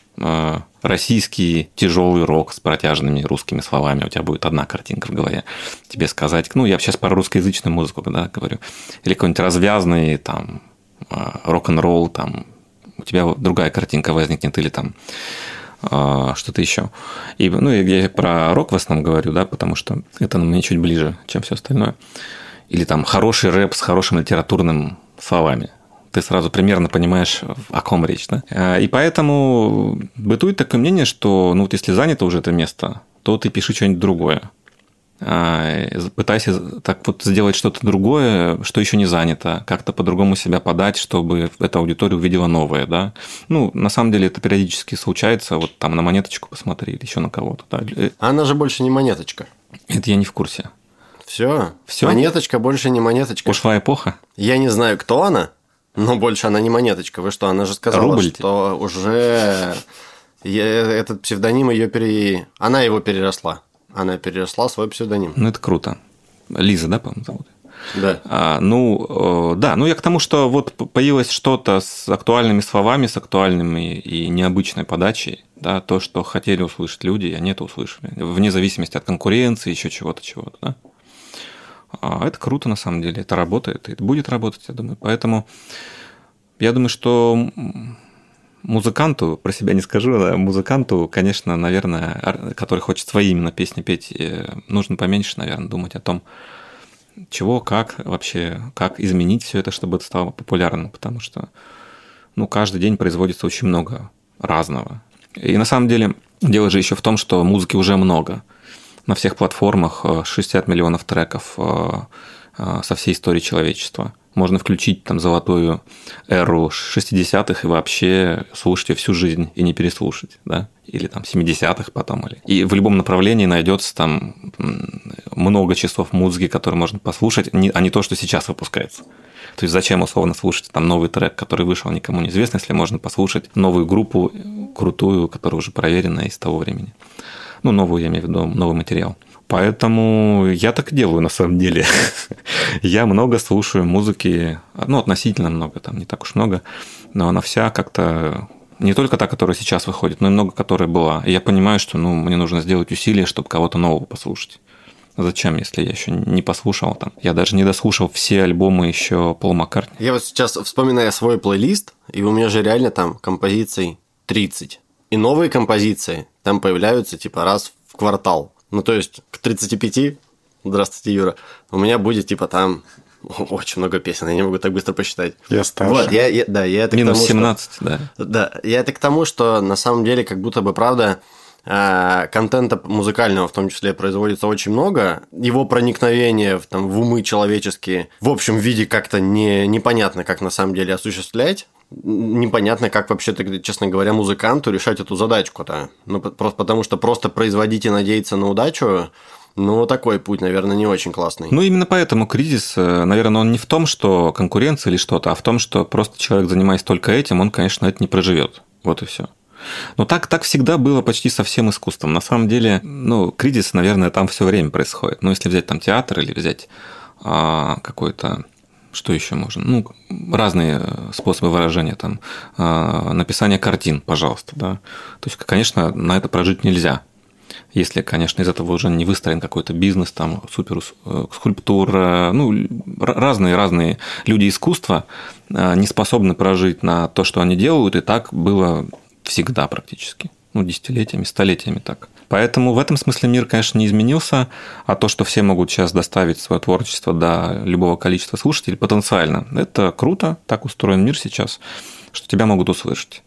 российский тяжелый рок с протяжными русскими словами, у тебя будет одна картинка в голове. Тебе сказать, ну, я сейчас про русскоязычную музыку да, говорю, или какой-нибудь развязный там э, рок-н-ролл, там у тебя другая картинка возникнет, или там э, что-то еще. И, ну, я про рок в основном говорю, да, потому что это мне чуть ближе, чем все остальное. Или там хороший рэп с хорошим литературным словами ты сразу примерно понимаешь, о ком речь. Да? А, и поэтому бытует такое мнение, что ну вот если занято уже это место, то ты пиши что-нибудь другое. А, пытайся так вот сделать что-то другое, что еще не занято, как-то по-другому себя подать, чтобы эта аудитория увидела новое, да. Ну, на самом деле это периодически случается, вот там на монеточку посмотри еще на кого-то. Да. Э, Она же больше не монеточка. Это я не в курсе. Все. Все? Монеточка больше не монеточка. Ушла эпоха? Я не знаю, кто она, но больше она не монеточка. Вы что, она же сказала, Рубль что уже этот псевдоним ее пере... Она его переросла. Она переросла свой псевдоним. Ну, это круто. Лиза, да, по-моему, зовут? Да. А, ну, э, да, ну я к тому, что вот появилось что-то с актуальными словами, с актуальными и необычной подачей, да, то, что хотели услышать люди, и они это услышали, вне зависимости от конкуренции, еще чего-то, чего-то, да. А это круто, на самом деле, это работает, это будет работать, я думаю. Поэтому я думаю, что музыканту, про себя не скажу, да, музыканту, конечно, наверное, который хочет свои именно песни петь, э, нужно поменьше, наверное, думать о том, чего, как вообще, как изменить все это, чтобы это стало популярным, потому что, ну, каждый день производится очень много разного. И на самом деле дело же еще в том, что музыки уже много. На всех платформах 60 э, миллионов треков э, со всей истории человечества. Можно включить там золотую эру 60-х и вообще слушать ее всю жизнь и не переслушать, да, или там 70-х потом. Или... И в любом направлении найдется там много часов музыки, которые можно послушать, а не то, что сейчас выпускается. То есть зачем условно слушать там новый трек, который вышел никому неизвестно, если можно послушать новую группу крутую, которая уже проверена из того времени. Ну, новую, я имею в виду, новый материал. Поэтому я так делаю на самом деле. я много слушаю музыки, ну, относительно много, там не так уж много, но она вся как-то не только та, которая сейчас выходит, но и много, которая была. И я понимаю, что ну, мне нужно сделать усилия, чтобы кого-то нового послушать. Зачем, если я еще не послушал там? Я даже не дослушал все альбомы еще Пол Маккартни. Я вот сейчас вспоминаю свой плейлист, и у меня же реально там композиций 30. И новые композиции там появляются типа раз в квартал. Ну, то есть к 35, здравствуйте, Юра, у меня будет типа там очень много песен, я не могу так быстро посчитать. Я старше. Вот, я, я, да, я это Минус к тому, 17, что, да. Да, я это к тому, что на самом деле как будто бы правда контента музыкального в том числе производится очень много. Его проникновение в, там, в умы человеческие в общем виде как-то не, непонятно, как на самом деле осуществлять непонятно, как вообще, честно говоря, музыканту решать эту задачку-то. Ну, просто потому что просто производить и надеяться на удачу, ну, такой путь, наверное, не очень классный. Ну, именно поэтому кризис, э, наверное, он не в том, что конкуренция или что-то, а в том, что просто человек, занимаясь только этим, он, конечно, это не проживет. Вот и все. Но так, так всегда было почти со всем искусством. На самом деле, ну, кризис, наверное, там все время происходит. Ну, если взять там театр или взять а, какой-то что еще можно? Ну, разные способы выражения, там, а, написание картин, пожалуйста, да. То есть, конечно, на это прожить нельзя. Если, конечно, из этого уже не выстроен какой-то бизнес, там, супер э, скульптура, ну, разные-разные люди искусства а, не способны прожить на то, что они делают, и так было всегда практически. Ну, десятилетиями, столетиями так. Поэтому в этом смысле мир, конечно, не изменился, а то, что все могут сейчас доставить свое творчество до любого количества слушателей, потенциально, это круто, так устроен мир сейчас, что тебя могут услышать.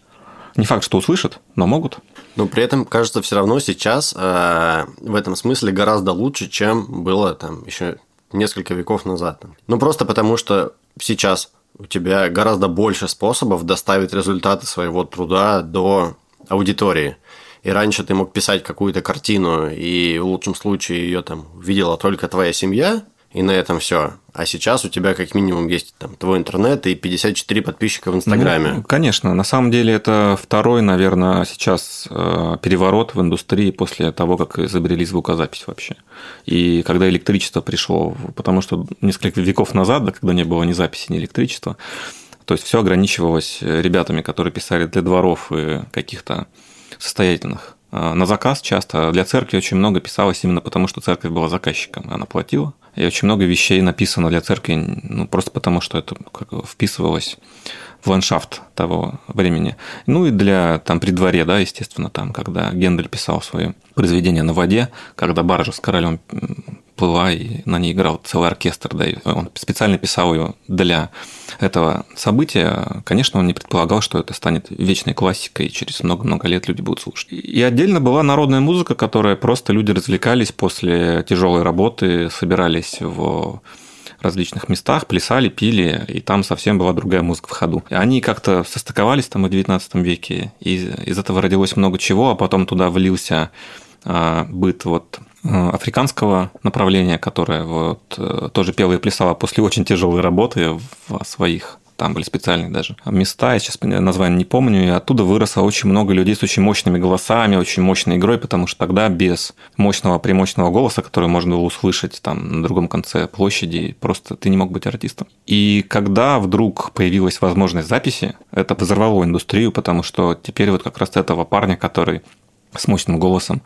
Не факт, что услышат, но могут. Но при этом, кажется, все равно сейчас э, в этом смысле гораздо лучше, чем было там еще несколько веков назад. Ну, просто потому что сейчас у тебя гораздо больше способов доставить результаты своего труда до аудитории. И раньше ты мог писать какую-то картину, и в лучшем случае ее там видела только твоя семья, и на этом все. А сейчас у тебя как минимум есть там твой интернет и 54 подписчика в Инстаграме. Ну, конечно, на самом деле это второй, наверное, сейчас э, переворот в индустрии после того, как изобрели звукозапись вообще. И когда электричество пришло, потому что несколько веков назад, да, когда не было ни записи, ни электричества, то есть все ограничивалось ребятами, которые писали для дворов и каких-то состоятельных э, на заказ часто. Для церкви очень много писалось именно потому, что церковь была заказчиком, она платила. И очень много вещей написано для церкви, ну, просто потому, что это как вписывалось в ландшафт того времени. Ну и для там при дворе, да, естественно, там, когда Гендель писал свои произведения на воде, когда баржа с королем плыла, и на ней играл целый оркестр, да, и он специально писал ее для этого события, конечно, он не предполагал, что это станет вечной классикой, и через много-много лет люди будут слушать. И отдельно была народная музыка, которая просто люди развлекались после тяжелой работы, собирались в различных местах, плясали, пили, и там совсем была другая музыка в ходу. Они как-то состыковались там в 19 веке, и из этого родилось много чего, а потом туда влился быт вот Э, африканского направления, которое вот э, тоже пела и плясала после очень тяжелой работы в своих там были специальные даже места, я сейчас название не помню, и оттуда выросло очень много людей с очень мощными голосами, очень мощной игрой, потому что тогда без мощного примощного голоса, который можно было услышать там на другом конце площади, просто ты не мог быть артистом. И когда вдруг появилась возможность записи, это взорвало индустрию, потому что теперь вот как раз этого парня, который с мощным голосом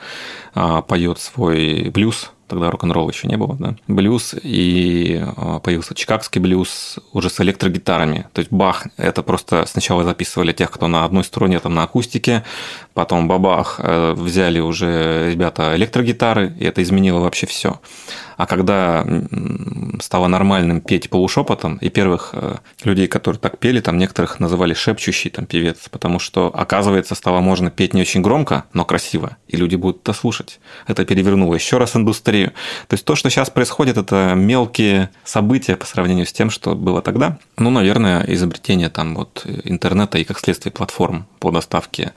а, поет свой блюз, тогда рок-н-ролл еще не было, да, блюз, и а, появился чикагский блюз уже с электрогитарами. То есть Бах, это просто сначала записывали тех, кто на одной струне, там на акустике, потом бабах, э, взяли уже ребята электрогитары, и это изменило вообще все. А когда стало нормальным петь полушепотом, и первых э, людей, которые так пели, там некоторых называли шепчущий там певец, потому что, оказывается, стало можно петь не очень громко, но красиво, и люди будут это слушать. Это перевернуло еще раз индустрию. То есть то, что сейчас происходит, это мелкие события по сравнению с тем, что было тогда. Ну, наверное, изобретение там вот интернета и, как следствие, платформ по доставке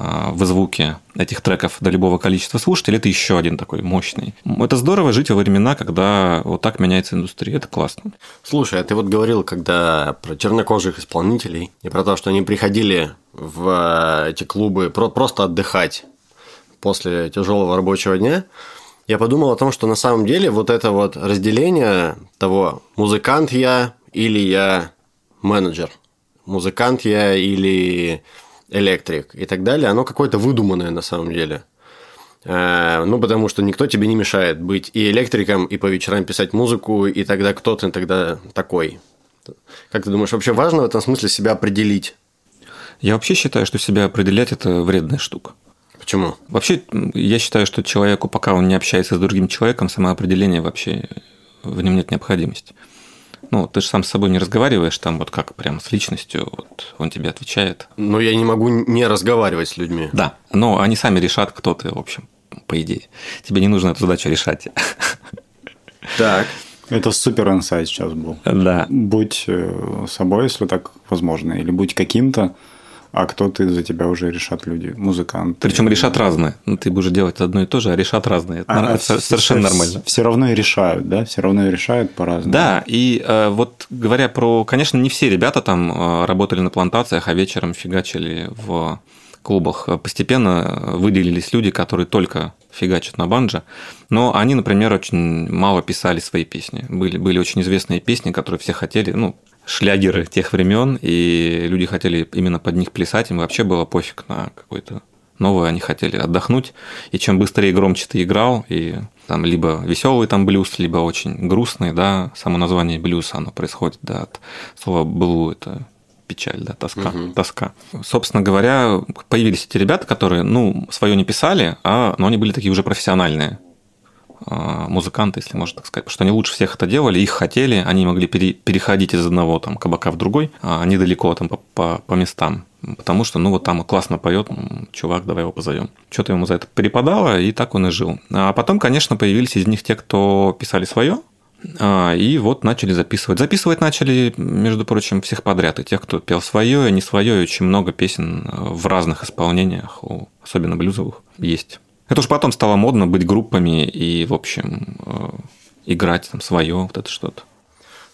а, в звуке этих треков до любого количества слушателей, это еще один такой мощный. Это здорово жить во времена, когда вот так меняется индустрия, это классно. Слушай, а ты вот говорил, когда про чернокожих исполнителей и про то, что они приходили в эти клубы просто отдыхать после тяжелого рабочего дня, я подумал о том, что на самом деле вот это вот разделение того, музыкант я или я менеджер, музыкант я или электрик и так далее, оно какое-то выдуманное на самом деле. Э, ну, потому что никто тебе не мешает быть и электриком, и по вечерам писать музыку, и тогда кто ты тогда такой. Как ты думаешь, вообще важно в этом смысле себя определить? Я вообще считаю, что себя определять – это вредная штука. Почему? Вообще, я считаю, что человеку, пока он не общается с другим человеком, самоопределение вообще в нем нет необходимости. Ну, ты же сам с собой не разговариваешь там вот как прям с личностью, вот он тебе отвечает. Но я не могу не разговаривать с людьми. Да, но они сами решат, кто ты, в общем, по идее. Тебе не нужно эту задачу решать. Так. Это супер инсайт сейчас был. Да. Будь э, собой, если так возможно, или будь каким-то, а кто-то за тебя уже решат люди, музыканты. Причем решат разные. Ну, ты будешь делать одно и то же, а решат разные. Это, а, это совершенно все, нормально. Все равно и решают, да? Все равно и решают по-разному. Да, и э, вот говоря про... Конечно, не все ребята там э, работали на плантациях, а вечером фигачили в клубах. Постепенно выделились люди, которые только фигачат на банджо, но они, например, очень мало писали свои песни. Были, были очень известные песни, которые все хотели, ну, шлягеры тех времен, и люди хотели именно под них плясать, им вообще было пофиг на какой-то новый, они хотели отдохнуть, и чем быстрее и громче ты играл, и там либо веселый там блюз, либо очень грустный, да, само название блюз, оно происходит, да, от слова блу, это печаль, да, тоска, угу. тоска. Собственно говоря, появились эти ребята, которые, ну, свое не писали, а, но они были такие уже профессиональные. А, музыканты, если можно так сказать, потому что они лучше всех это делали, их хотели, они могли пере, переходить из одного там кабака в другой, а недалеко там по, местам, потому что, ну, вот там классно поет, чувак, давай его позовем. Что-то ему за это перепадало, и так он и жил. А потом, конечно, появились из них те, кто писали свое, А, и вот начали записывать. Записывать начали, между прочим, всех подряд. И тех, кто пел свое, и не свое, и очень много песен в разных исполнениях, особенно блюзовых, есть. Это уж потом стало модно быть группами и, в общем, э, играть там свое, вот это что-то.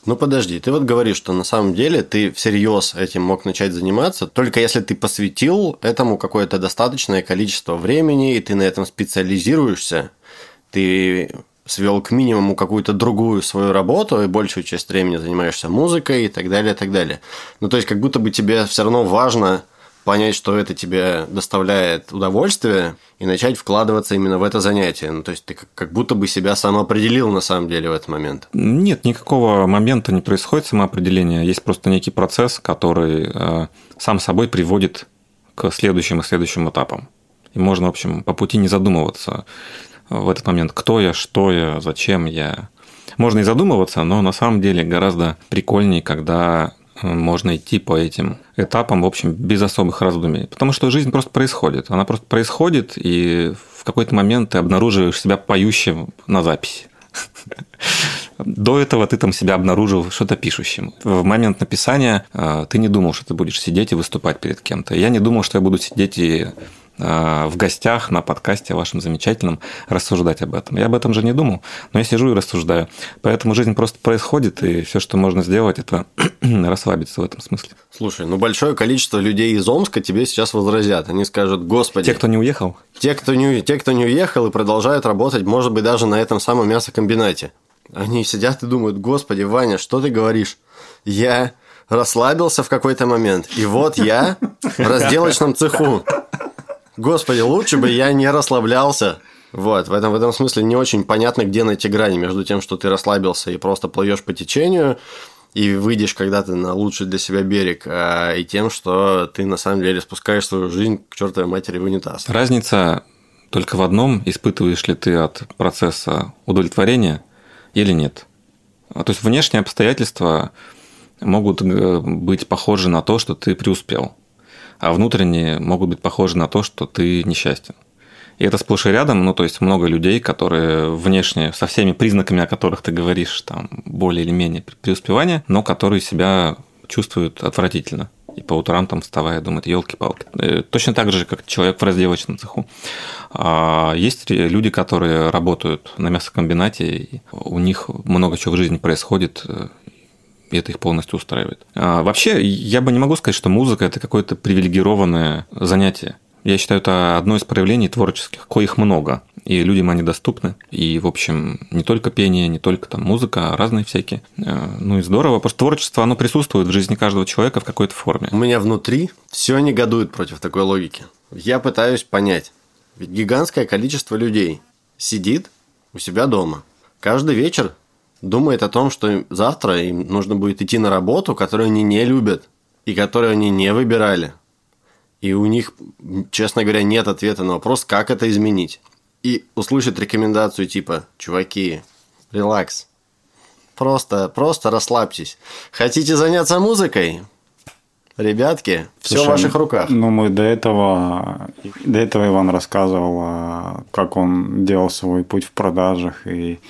Ну подожди, ты вот говоришь, что на самом деле ты всерьез этим мог начать заниматься, только если ты посвятил этому какое-то достаточное количество времени, и ты на этом специализируешься, ты свел к минимуму какую-то другую свою работу и большую часть времени занимаешься музыкой и так далее, и так далее. Ну, то есть, как будто бы тебе все равно важно понять, что это тебе доставляет удовольствие, и начать вкладываться именно в это занятие. Ну, то есть ты как будто бы себя сам определил на самом деле в этот момент. Нет, никакого момента не происходит самоопределения. Есть просто некий процесс, который э, сам собой приводит к следующим и следующим этапам. И можно, в общем, по пути не задумываться в этот момент, кто я, что я, зачем я. Можно и задумываться, но на самом деле гораздо прикольнее, когда можно идти по этим этапам, в общем, без особых раздумий. Потому что жизнь просто происходит. Она просто происходит, и в какой-то момент ты обнаруживаешь себя поющим на записи. До этого ты там себя обнаружил что-то пишущим. В момент написания э, ты не думал, что ты будешь сидеть и выступать перед кем-то. Я не думал, что я буду сидеть и в гостях на подкасте вашем замечательном рассуждать об этом. Я об этом же не думал, но я сижу и рассуждаю. Поэтому жизнь просто происходит, и все, что можно сделать, это расслабиться в этом смысле. Слушай, ну большое количество людей из Омска тебе сейчас возразят. Они скажут, господи... Те, кто не уехал? Те, кто не, те, кто не уехал и продолжают работать, может быть, даже на этом самом мясокомбинате. Они сидят и думают, господи, Ваня, что ты говоришь? Я расслабился в какой-то момент, и вот я в разделочном цеху. Господи, лучше бы я не расслаблялся. Вот, в этом, в этом смысле не очень понятно, где найти грани между тем, что ты расслабился и просто плывешь по течению, и выйдешь когда-то на лучший для себя берег, а, и тем, что ты на самом деле спускаешь свою жизнь к чертовой матери в унитаз. Разница только в одном, испытываешь ли ты от процесса удовлетворения или нет. То есть внешние обстоятельства могут э, быть похожи на то, что ты преуспел а внутренние могут быть похожи на то, что ты несчастен. И это сплошь и рядом, ну, то есть много людей, которые внешне, со всеми признаками, о которых ты говоришь, там, более или менее преуспевания, но которые себя чувствуют отвратительно. И по утрам там вставая думают, елки-палки. Э, точно так же, как человек в разделочном цеху. А есть люди, которые работают на мясокомбинате, и у них много чего в жизни происходит, э, и это их полностью устраивает. А, вообще, я бы не могу сказать, что музыка – это какое-то привилегированное занятие. Я считаю, это одно из проявлений творческих, коих много, и людям они доступны. И, в общем, не только пение, не только там музыка, а разные всякие. А, ну и здорово, что творчество, оно присутствует в жизни каждого человека в какой-то форме. У меня внутри все негодует против такой логики. Я пытаюсь понять. Ведь гигантское количество людей сидит у себя дома. Каждый вечер думает о том, что завтра им нужно будет идти на работу, которую они не любят и которую они не выбирали. И у них, честно говоря, нет ответа на вопрос, как это изменить. И услышать рекомендацию типа «Чуваки, релакс, просто, просто расслабьтесь. Хотите заняться музыкой? Ребятки, все в ваших руках. Ну, мы до этого, до этого Иван рассказывал, а, как он делал свой путь в продажах и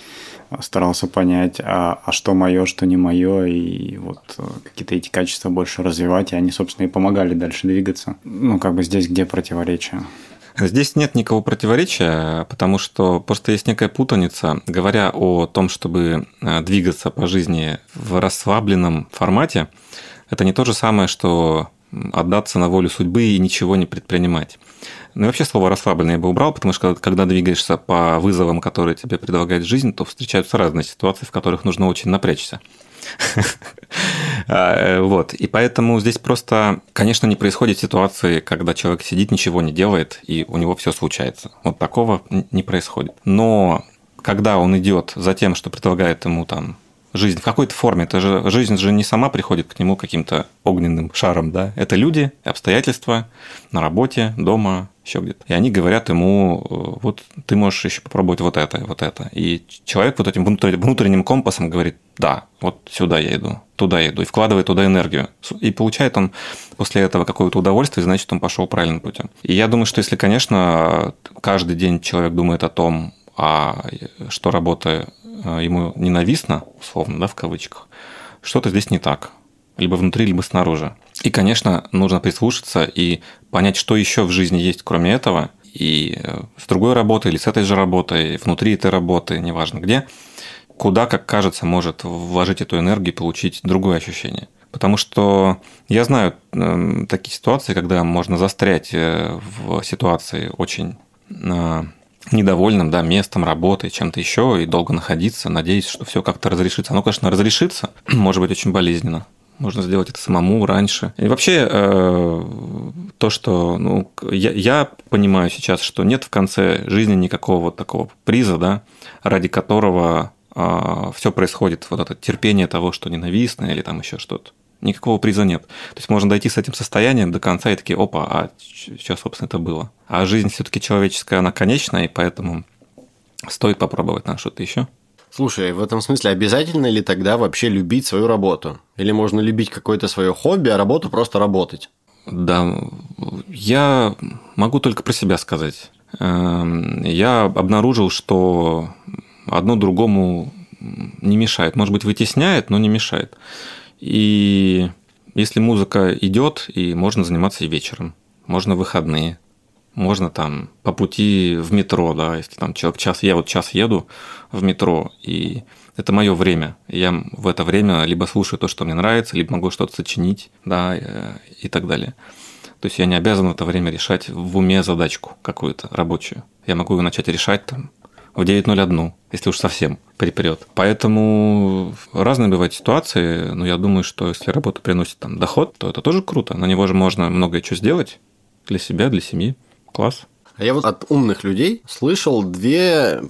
старался понять, а, а что мое, что не мое, и вот э, какие-то эти качества больше развивать, и они, собственно, и помогали дальше двигаться. Ну, как бы здесь где противоречие? Здесь нет никакого противоречия, потому что просто есть некая путаница. Говоря о том, чтобы э, двигаться по жизни в расслабленном формате, это не то же самое, что отдаться на волю судьбы и ничего не предпринимать. Ну и вообще слово расслабленный я бы убрал, потому что когда двигаешься по вызовам, которые тебе предлагает жизнь, то встречаются разные ситуации, в которых нужно очень напрячься. А, э, вот. И поэтому здесь просто, конечно, не происходит ситуации, когда человек сидит, ничего не делает, и у него все случается. Вот такого не происходит. Но когда он идет за тем, что предлагает ему там жизнь в какой-то форме. Это же жизнь же не сама приходит к нему каким-то огненным шаром, да. Это люди, обстоятельства на работе, дома, еще где-то. И они говорят ему, э, вот ты можешь еще попробовать вот это, вот это. И человек вот этим внутренним компасом говорит, да, вот сюда я иду, туда я иду, и вкладывает туда энергию. И получает он после этого какое-то удовольствие, значит, он пошел правильным путем. И я думаю, что если, конечно, каждый день человек думает о том, а что работа э, ему ненавистно, условно, да, в кавычках, что-то здесь не так. Либо внутри, либо снаружи. И, конечно, нужно прислушаться и понять, что еще в жизни есть, кроме этого, и э, с другой работой или с этой же работой, внутри этой работы, неважно где, куда, как кажется, может вложить эту энергию и получить другое ощущение. Потому что я знаю э, такие ситуации, когда можно застрять э, в ситуации очень э, недовольным да, местом, работой, чем-то еще, и долго находиться, надеясь, что все как-то разрешится. Оно, конечно, разрешится, может быть очень болезненно. Можно сделать это самому раньше. И вообще, э, то, что ну, я, я понимаю сейчас, что нет в конце жизни никакого вот такого приза, да, ради которого э, все происходит, вот это терпение того, что ненавистно или там еще что-то. Никакого приза нет. То есть можно дойти с этим состоянием до конца и такие, опа, а что, собственно, это было? А жизнь все-таки человеческая, она конечная, и поэтому стоит попробовать на что-то еще. Слушай, в этом смысле обязательно ли тогда вообще любить свою работу? Или можно любить какое-то свое хобби, а работу просто работать? Да, я могу только про себя сказать. Эм, я обнаружил, что одно другому не мешает. Может быть, вытесняет, но не мешает. И если музыка идет, и можно заниматься и вечером, можно выходные, можно там по пути в метро, да, если там человек час, я вот час еду в метро, и это мое время. Я в это время либо слушаю то, что мне нравится, либо могу что-то сочинить, да, э, и так далее. То есть я не обязан в это время решать в уме задачку какую-то рабочую. Я могу ее начать решать там в 9.01, если уж совсем припрет. Поэтому разные бывают ситуации, но я думаю, что если работа приносит там доход, то это тоже круто. На него же можно многое что сделать для себя, для семьи. Класс. А я вот от умных людей слышал две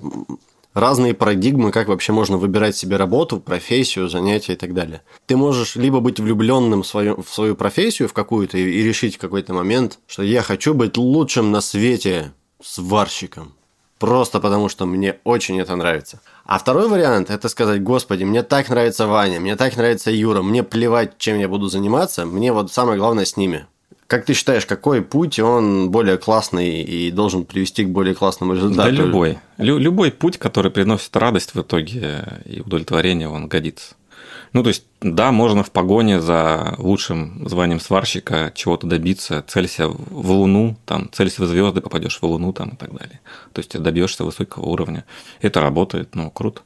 разные парадигмы, как вообще можно выбирать себе работу, профессию, занятия и так далее. Ты можешь либо быть влюбленным в свою, в свою профессию, в какую-то, и решить в какой-то момент, что я хочу быть лучшим на свете сварщиком. Просто потому, что мне очень это нравится. А второй вариант – это сказать, господи, мне так нравится Ваня, мне так нравится Юра, мне плевать, чем я буду заниматься, мне вот самое главное с ними. Как ты считаешь, какой путь он более классный и должен привести к более классному результату? Да любой. Лю- любой путь, который приносит радость в итоге и удовлетворение, он годится. Ну, то есть, да, можно в погоне за лучшим званием сварщика чего-то добиться, целься в Луну, там, целься в звезды, попадешь в Луну там, и так далее. То есть, добьешься высокого уровня. Это работает, ну, круто.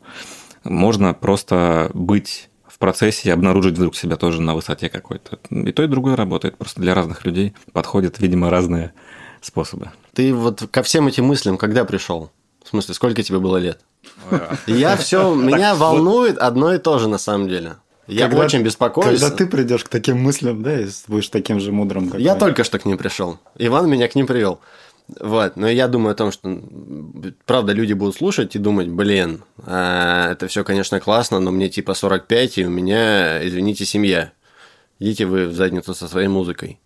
Можно просто быть в процессе и обнаружить вдруг себя тоже на высоте какой-то. И то, и другое работает. Просто для разных людей подходят, видимо, разные способы. Ты вот ко всем этим мыслям когда пришел? В смысле, сколько тебе было лет? Я все, меня волнует одно и то же на самом деле. Я когда, очень беспокоюсь. Когда ты придешь к таким мыслям, да, и будешь таким же мудрым, как Я мы. только что к ним пришел. Иван меня к ним привел. Вот, но я думаю о том, что, правда, люди будут слушать и думать, блин, а, это все, конечно, классно, но мне типа 45, и у меня, извините, семья. Идите вы в задницу со своей музыкой.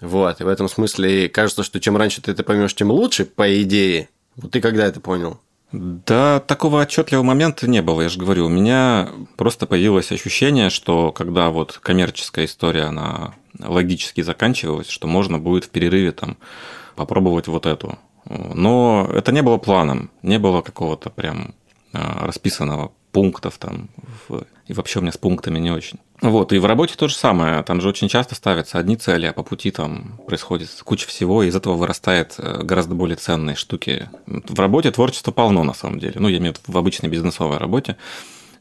Вот, и в этом смысле кажется, что чем раньше ты это поймешь, тем лучше, по идее. Вот ты когда это понял? Да, такого отчетливого момента не было, я же говорю. У меня просто появилось ощущение, что когда вот коммерческая история, она логически заканчивалась, что можно будет в перерыве там попробовать вот эту. Но это не было планом, не было какого-то прям а, расписанного пунктов там, и вообще у меня с пунктами не очень. Вот, и в работе то же самое, там же очень часто ставятся одни цели, а по пути там происходит куча всего, и из этого вырастает э, гораздо более ценные штуки. В работе творчества полно на самом деле, ну, я имею в виду в обычной бизнесовой работе,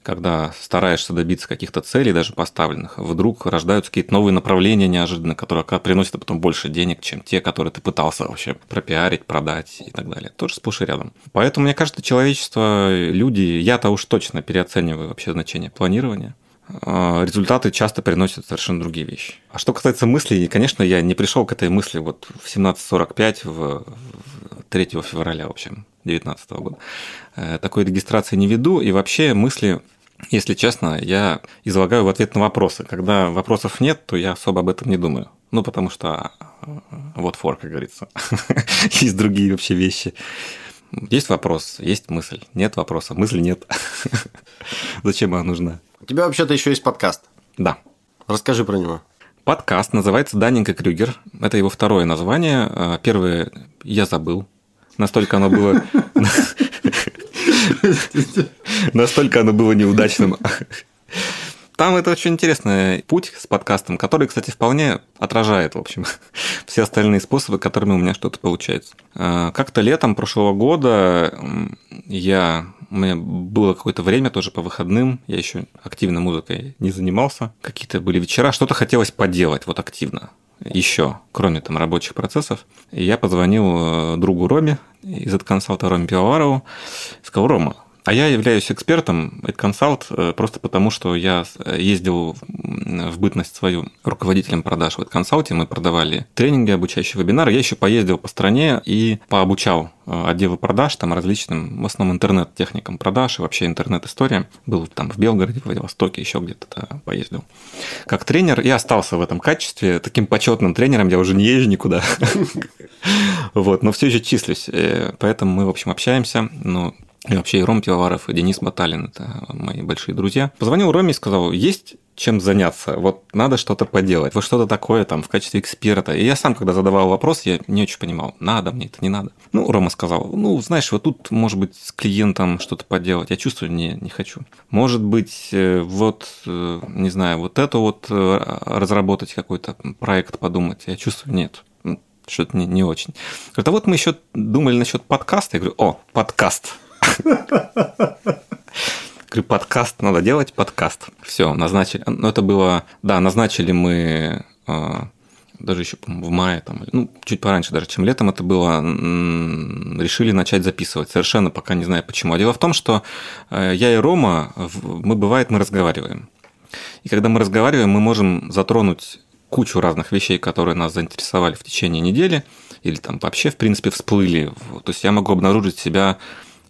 когда стараешься добиться каких-то целей, даже поставленных, вдруг рождаются какие-то новые направления неожиданно, которые приносят потом больше денег, чем те, которые ты пытался вообще пропиарить, продать и так далее. Тоже сплошь и рядом. Поэтому, мне кажется, человечество, люди, я-то уж точно переоцениваю вообще значение планирования а, результаты часто приносят совершенно другие вещи. А что касается мыслей, конечно, я не пришел к этой мысли вот в 17.45 в 3 февраля, в общем, 2019 года. Э, такой регистрации не веду, и вообще мысли если честно, я излагаю в ответ на вопросы. Когда вопросов нет, то я особо об этом не думаю. Ну, потому что вот фор, как говорится. есть другие вообще вещи. Есть вопрос, есть мысль. Нет вопроса, мысли нет. Зачем она нужна? У тебя вообще-то еще есть подкаст. Да. Расскажи про него. Подкаст называется Даннинг Крюгер. Это его второе название. Первое я забыл. Настолько оно было Настолько оно было неудачным. Там это очень интересный путь с подкастом, который, кстати, вполне отражает, в общем, все остальные способы, которыми у меня что-то получается. А, как-то летом прошлого года я у меня было какое-то время тоже по выходным, я еще активно музыкой не занимался. Какие-то были вечера, что-то хотелось поделать вот активно еще, кроме там рабочих процессов. И я позвонил э, другу Роме из консалта Роме Пивоварову, сказал, Рома, а я являюсь экспертом консалт э, просто потому, что я ездил в бытность свою руководителем продаж в консалте. Мы продавали тренинги, обучающие вебинары. Я еще поездил по стране и пообучал э, отделы продаж там различным, в основном интернет-техникам продаж и вообще интернет-история. Был там в Белгороде, в Владивостоке, еще где-то поездил. Как тренер и остался в этом качестве. Таким почетным тренером я уже не езжу никуда. Вот, но все еще числюсь. Э, поэтому мы, в общем, общаемся. Ну, и вообще и Ром Пивоваров, и Денис Баталин, это мои большие друзья. Позвонил Роме и сказал, есть чем заняться, вот надо что-то поделать, вот что-то такое там в качестве эксперта. И я сам, когда задавал вопрос, я не очень понимал, надо мне это, не надо. Ну, Рома сказал, ну, знаешь, вот тут, может быть, с клиентом что-то поделать, я чувствую, не, не хочу. Может быть, э, вот, э, не знаю, вот это вот э, разработать какой-то проект, подумать, я чувствую, нет, что-то не, не очень. Говорит, а вот мы еще думали насчет подкаста. Я говорю, о, подкаст. Говорю, подкаст, надо делать подкаст. Все, назначили. Ну, это было, да, назначили мы а, даже еще в мае, там, ну, чуть пораньше даже, чем летом это было, решили начать записывать. Совершенно пока не знаю почему. А дело в том, что э, я и Рома, мы бывает, мы разговариваем. И когда мы разговариваем, мы можем затронуть кучу разных вещей, которые нас заинтересовали в течение недели, или там вообще, в принципе, всплыли. То есть я могу обнаружить себя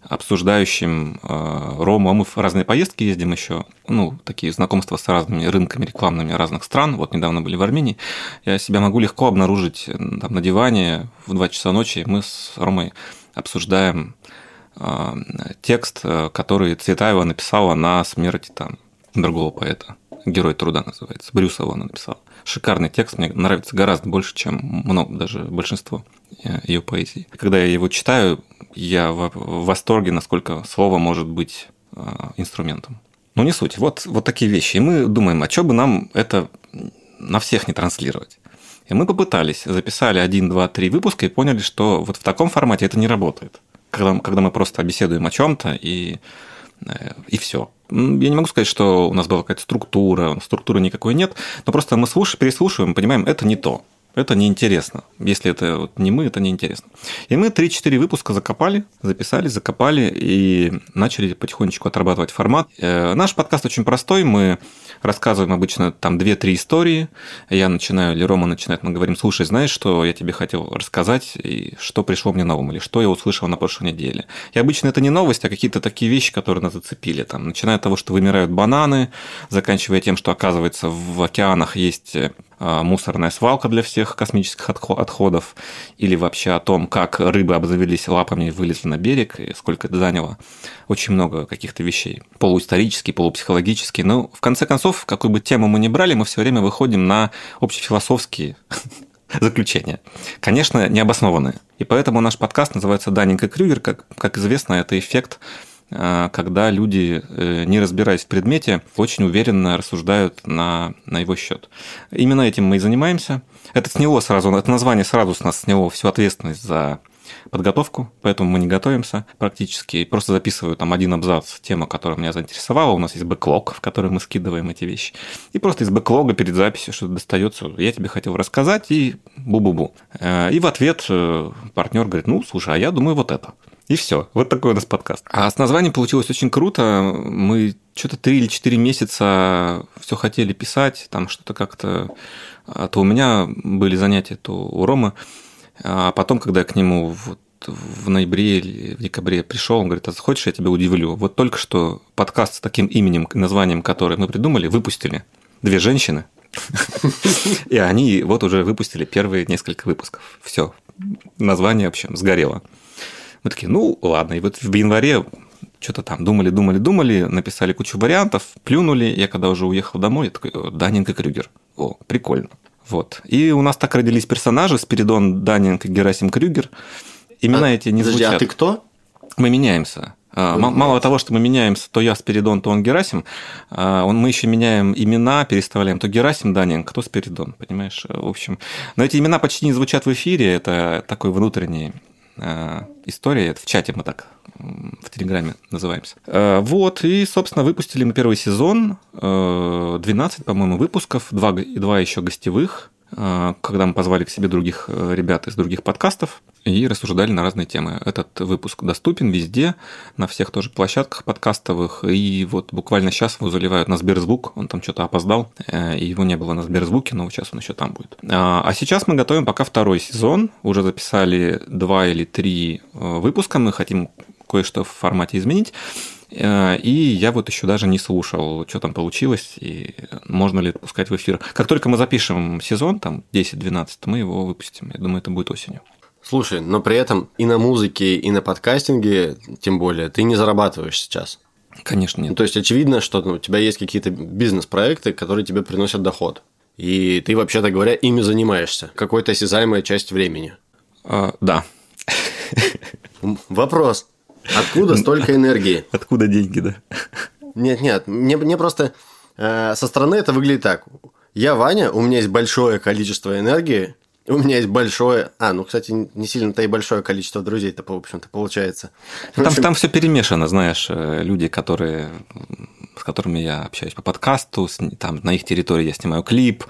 обсуждающим э, Рому, а мы в разные поездки ездим еще, ну, такие знакомства с разными рынками рекламными разных стран, вот недавно были в Армении, я себя могу легко обнаружить там, на диване в 2 часа ночи, мы с Ромой обсуждаем э, текст, э, который Цветаева написала на смерти там другого поэта. Герой труда называется. Брюсова она написала. Шикарный текст, мне нравится гораздо больше, чем много, даже большинство ее поэзии. Когда я его читаю, я в восторге, насколько слово может быть а, инструментом. Ну, не суть. Вот, вот такие вещи. И мы думаем, а что бы нам это на всех не транслировать? И мы попытались, записали один, два, три выпуска и поняли, что вот в таком формате это не работает. Когда, когда мы просто беседуем о чем-то и, э, и все. Я не могу сказать, что у нас была какая-то структура, структуры никакой нет, но просто мы слушаем, переслушиваем, понимаем, это не то это неинтересно. Если это вот не мы, это неинтересно. И мы 3-4 выпуска закопали, записали, закопали и начали потихонечку отрабатывать формат. Э, наш подкаст очень простой. Мы рассказываем обычно там 2-3 истории. Я начинаю, или Рома начинает, мы говорим, слушай, знаешь, что я тебе хотел рассказать, и что пришло мне на ум, или что я услышал на прошлой неделе. И обычно это не новость, а какие-то такие вещи, которые нас зацепили. Там, начиная от того, что вымирают бананы, заканчивая тем, что, оказывается, в океанах есть мусорная свалка для всех космических отходов, или вообще о том, как рыбы обзавелись лапами и вылезли на берег, и сколько это заняло. Очень много каких-то вещей. Полуисторические, полупсихологические. Но в конце концов, какую бы тему мы ни брали, мы все время выходим на общефилософские заключения. Конечно, необоснованные. И поэтому наш подкаст называется «Даннинг и Крюгер». Как, как известно, это эффект когда люди, э, не разбираясь в предмете, очень уверенно рассуждают на, на его счет. Именно этим мы и занимаемся. Это сняло сразу, это название сразу с нас сняло всю ответственность за подготовку, поэтому мы не готовимся практически. Просто записываю там один абзац, тема, которая меня заинтересовала. У нас есть бэклог, в который мы скидываем эти вещи. И просто из бэклога перед записью что-то достается. Я тебе хотел рассказать, и бу-бу-бу. Э, и в ответ э, партнер говорит, ну, слушай, а я думаю вот это. И все. Вот такой у нас подкаст. А с названием получилось очень круто. Мы что-то три или четыре месяца все хотели писать, там что-то как-то... А то у меня были занятия, то у Ромы. А потом, когда я к нему вот в ноябре или в декабре пришел, он говорит, а хочешь, я тебя удивлю? Вот только что подкаст с таким именем, названием, которое мы придумали, выпустили. Две женщины. И они вот уже выпустили первые несколько выпусков. Все. Название, в общем, сгорело. Мы такие, ну ладно. И вот в январе что-то там думали, думали, думали, написали кучу вариантов, плюнули. Я когда уже уехал домой, я такой, Данинг и Крюгер. О, прикольно. Вот. И у нас так родились персонажи Спиридон, Данинг и Герасим Крюгер. Имена а, эти не подожди, звучат. а ты кто? Мы меняемся. А, мало того, что мы меняемся, то я Спиридон, то он Герасим, а, мы еще меняем имена, переставляем. То Герасим Даненко, то Спиридон, понимаешь? В общем, но эти имена почти не звучат в эфире, это такой внутренний а, история. Это в чате мы так в Телеграме называемся. Вот, и, собственно, выпустили мы первый сезон, 12, по-моему, выпусков, два, два еще гостевых. А, когда мы позвали к себе других э, ребят из других подкастов и рассуждали на разные темы. Этот выпуск доступен везде, на всех тоже площадках подкастовых, и вот буквально сейчас его заливают на Сберзвук, он там что-то опоздал, э, и его не было на Сберзвуке, но сейчас он еще там будет. А, сейчас мы готовим пока второй сезон, уже записали два или три э, выпуска, мы хотим кое-что в формате изменить. Э, и я вот еще даже не слушал, что там получилось, и можно ли это пускать в эфир. Как только мы запишем сезон, там 10-12, мы его выпустим. Я думаю, это будет осенью. Слушай, но при этом и на музыке, и на подкастинге, тем более, ты не зарабатываешь сейчас. Конечно, нет. Ну, то есть, очевидно, что ну, у тебя есть какие-то бизнес-проекты, которые тебе приносят доход. И ты, вообще-то говоря, ими занимаешься. Какой-то осязаемая часть времени. А, да. Вопрос. Откуда столько энергии? Откуда деньги, да? Нет, нет, мне, мне просто э, со стороны это выглядит так. Я Ваня, у меня есть большое количество энергии, у меня есть большое... А, ну, кстати, не сильно-то и большое количество друзей-то, в общем-то, получается. Там, общем... там все перемешано, знаешь, э, люди, которые с которыми я общаюсь по подкасту, там на их территории я снимаю клип,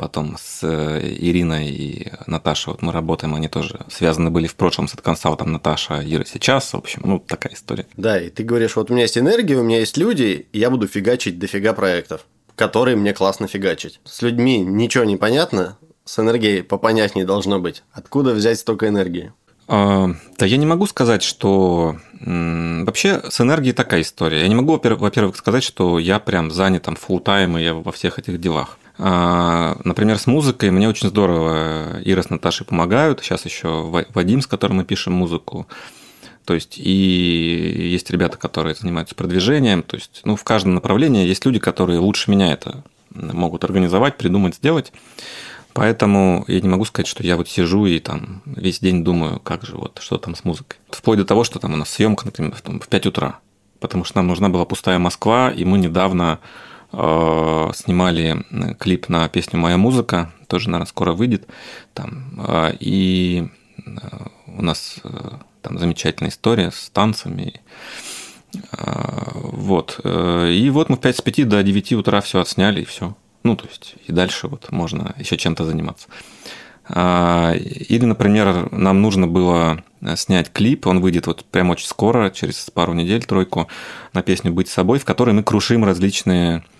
потом с э, Ириной и Наташей, вот мы работаем, они тоже связаны были в прошлом с консалтом Наташа, Ира сейчас, в общем, ну, такая история. Да, и ты говоришь, вот у меня есть энергия, у меня есть люди, и я буду фигачить дофига проектов, которые мне классно фигачить. С людьми ничего не понятно, с энергией попонятнее должно быть. Откуда взять столько энергии? А, да я не могу сказать, что вообще с энергией такая история. Я не могу, во-первых, сказать, что я прям занят там full time и я во всех этих делах. А, например, с музыкой мне очень здорово Ира с Наташей помогают. Сейчас еще Вадим, с которым мы пишем музыку. То есть и есть ребята, которые занимаются продвижением. То есть, ну, в каждом направлении есть люди, которые лучше меня это могут организовать, придумать, сделать. Поэтому я не могу сказать, что я вот сижу и там весь день думаю, как же вот, что там с музыкой. Вплоть до того, что там у нас съемка, например, в 5 утра. Потому что нам нужна была пустая Москва, и мы недавно снимали э, клип на песню «Моя музыка», тоже, наверное, скоро выйдет. Там, э, и у нас там замечательная история с танцами. Вот. И вот мы в 5 с 5 до 9 утра все отсняли, и все. Ну, то есть, и дальше вот можно еще чем-то заниматься. Или, например, нам нужно было снять клип, он выйдет вот прямо очень скоро, через пару недель, тройку, на песню «Быть собой», в которой мы крушим различные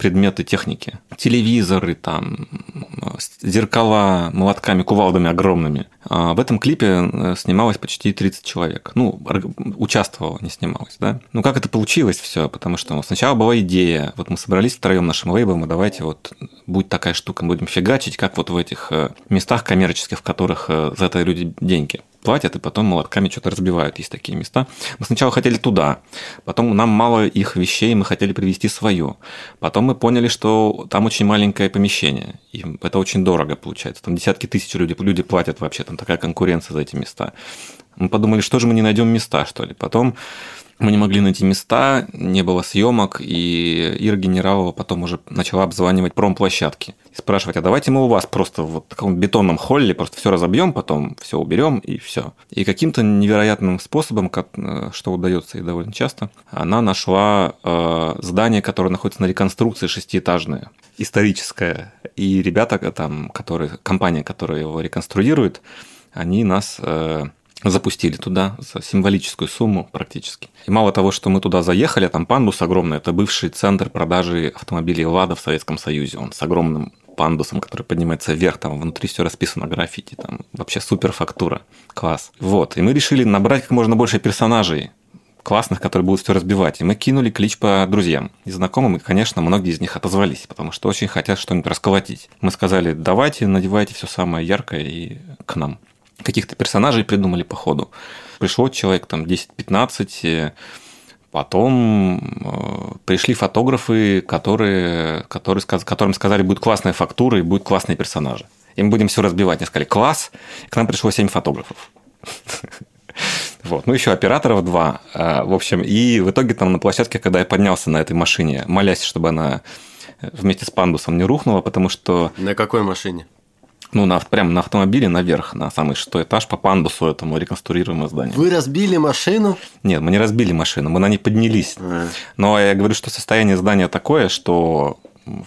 предметы техники. Телевизоры, там, зеркала молотками, кувалдами огромными. А в этом клипе э, снималось почти 30 человек. Ну, участвовало, не снималось, да. Ну, как это получилось все? Потому что сначала была идея, вот мы собрались втроем нашим лейблом, и давайте вот будет такая штука, будем фигачить, как вот в этих э, местах коммерческих, в которых э, за это люди деньги платят, и потом молотками что-то разбивают. Есть такие места. Мы сначала хотели туда, потом нам мало их вещей, мы хотели привезти свое. Потом мы поняли, что там очень маленькое помещение, и это очень дорого получается. Там десятки тысяч людей, люди платят вообще, там такая конкуренция за эти места. Мы подумали, что же мы не найдем места, что ли. Потом мы не могли найти места, не было съемок, и Ира Генералова потом уже начала обзванивать промплощадки. И спрашивать, а давайте мы у вас просто в таком бетонном холле просто все разобьем, потом все уберем и все. И каким-то невероятным способом, э, что удается и довольно часто, она нашла э, здание, которое находится на реконструкции шестиэтажное, историческое. И ребята там, которые, компания, которая его реконструирует, они нас э, запустили туда за символическую сумму практически. И мало того, что мы туда заехали, там пандус огромный, это бывший центр продажи автомобилей «Лада» в Советском Союзе. Он с огромным пандусом, который поднимается вверх, там внутри все расписано граффити, там вообще супер фактура, класс. Вот, и мы решили набрать как можно больше персонажей, классных, которые будут все разбивать. И мы кинули клич по друзьям и знакомым, и, конечно, многие из них отозвались, потому что очень хотят что-нибудь расколотить. Мы сказали, давайте, надевайте все самое яркое и к нам каких-то персонажей придумали по ходу. Пришло человек там 10-15, э, потом э, пришли фотографы, которые, которые, которым сказали, будет классная фактура и будет классные персонажи. И мы будем все разбивать. Они сказали, класс, к нам пришло 7 фотографов. Вот. Ну, еще операторов два. А, в общем, и в итоге там на площадке, когда я поднялся на этой машине, молясь, чтобы она вместе с пандусом не рухнула, потому что... На какой машине? Ну, на, прямо на автомобиле наверх, на самый шестой этаж по пандусу этому реконструируемому зданию. Вы разбили машину? Нет, мы не разбили машину, мы на ней поднялись. А. Но я говорю, что состояние здания такое, что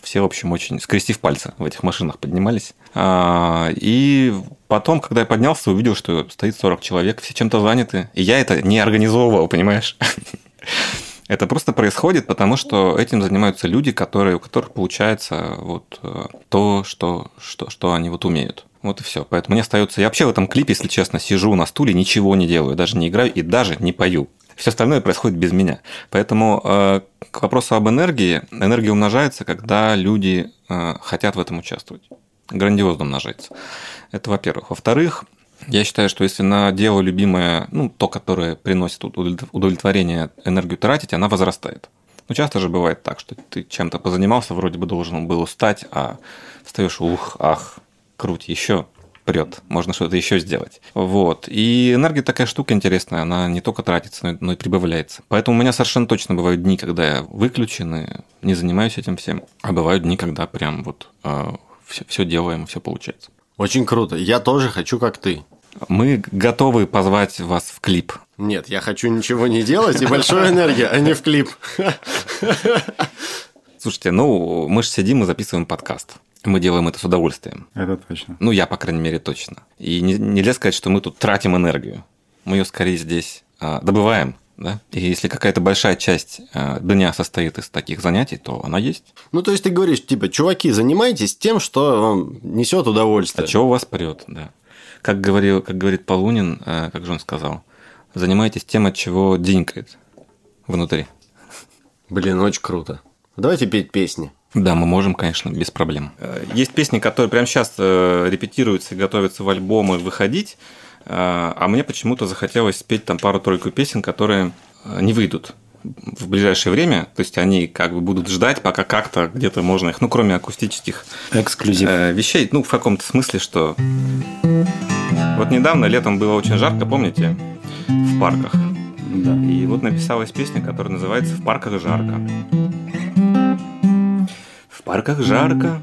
все, в общем, очень скрестив пальцы в этих машинах поднимались. А, и потом, когда я поднялся, увидел, что стоит 40 человек, все чем-то заняты. И я это не организовывал, понимаешь? Это просто происходит, потому что этим занимаются люди, которые, у которых получается вот э, то, что, что, что они вот умеют. Вот и все. Поэтому мне остается... Я вообще в этом клипе, если честно, сижу на стуле, ничего не делаю, даже не играю и даже не пою. Все остальное происходит без меня. Поэтому э, к вопросу об энергии. Энергия умножается, когда люди э, хотят в этом участвовать. Грандиозно умножается. Это во-первых. Во-вторых, я считаю, что если на дело любимое, ну, то, которое приносит удовлетворение, энергию тратить, она возрастает. Ну, часто же бывает так, что ты чем-то позанимался, вроде бы должен был устать, а встаешь, ух, ах, круть, еще прет, можно что-то еще сделать. Вот. И энергия такая штука интересная, она не только тратится, но и прибавляется. Поэтому у меня совершенно точно бывают дни, когда я выключен и не занимаюсь этим всем, а бывают дни, когда прям вот э, а, все, все делаем, все получается. Очень круто. Я тоже хочу, как ты. Мы готовы позвать вас в клип. Нет, я хочу ничего не делать и большой энергии, а не в клип. Слушайте, ну, мы же сидим и записываем подкаст. Мы делаем это с удовольствием. Это точно. Ну, я, по крайней мере, точно. И не, нельзя сказать, что мы тут тратим энергию. Мы ее скорее здесь а, добываем. Да? И если какая-то большая часть э, дня состоит из таких занятий, то она есть. Ну, то есть ты говоришь, типа, чуваки, занимайтесь тем, что вам несет удовольствие. А что у вас прет, да. Как, говорил, как говорит Полунин, э, как же он сказал, занимайтесь тем, от чего денькает внутри. Блин, очень круто. Давайте петь песни. Да, мы можем, конечно, без проблем. Э, есть песни, которые прямо сейчас репетируются и готовятся в альбомы выходить, а мне почему-то захотелось спеть там пару-тройку песен, которые не выйдут в ближайшее время, то есть они как бы будут ждать, пока как-то где-то можно их, ну, кроме акустических Эксклюзив. Э, вещей, ну, в каком-то смысле, что вот недавно летом было очень жарко, помните, в парках. Да. И вот написалась песня, которая называется «В парках жарко». В парках жарко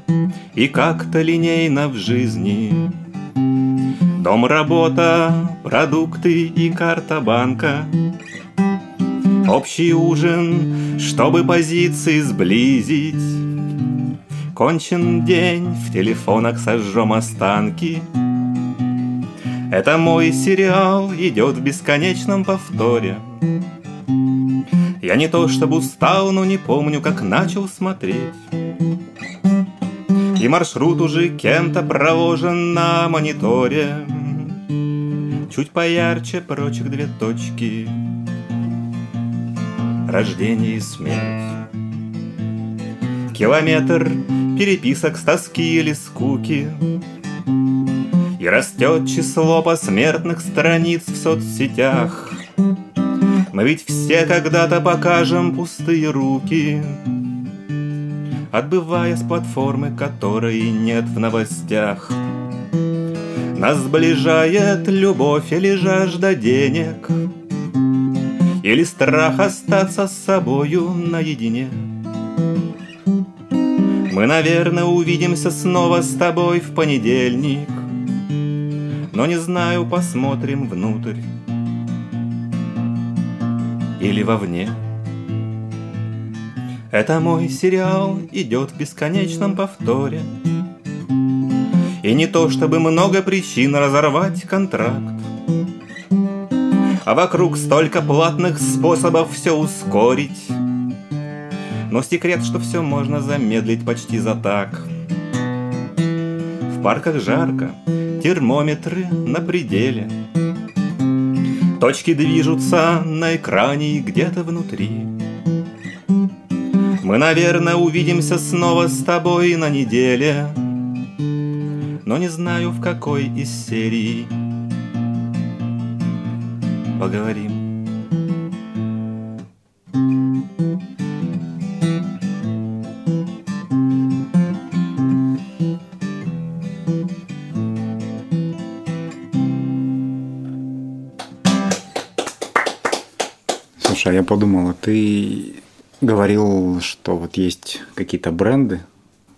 и как-то линейно в жизни Дом, работа, продукты и карта банка. Общий ужин, чтобы позиции сблизить. Кончен день, в телефонах сожжем останки. Это мой сериал, идет в бесконечном повторе. Я не то чтобы устал, но не помню, как начал смотреть И маршрут уже кем-то проложен на мониторе. Чуть поярче прочих две точки. Рождение и смерть. Километр переписок с тоски или скуки. И растет число посмертных страниц в соцсетях. Мы ведь все когда-то покажем пустые руки Отбывая с платформы, которой нет в новостях. Нас сближает любовь или жажда денег Или страх остаться с собою наедине — мы, наверное, увидимся снова с тобой в понедельник Но не знаю, посмотрим внутрь Или вовне Это мой сериал идет в бесконечном повторе И не то, чтобы много причин разорвать контракт А вокруг столько платных способов все ускорить но секрет, что все можно замедлить почти за так. В парках жарко, термометры на пределе. Точки движутся на экране и где-то внутри. Мы, наверное, увидимся снова с тобой на неделе, но не знаю, в какой из серий поговорим. Слушай, а я подумал, ты говорил, что вот есть какие-то бренды,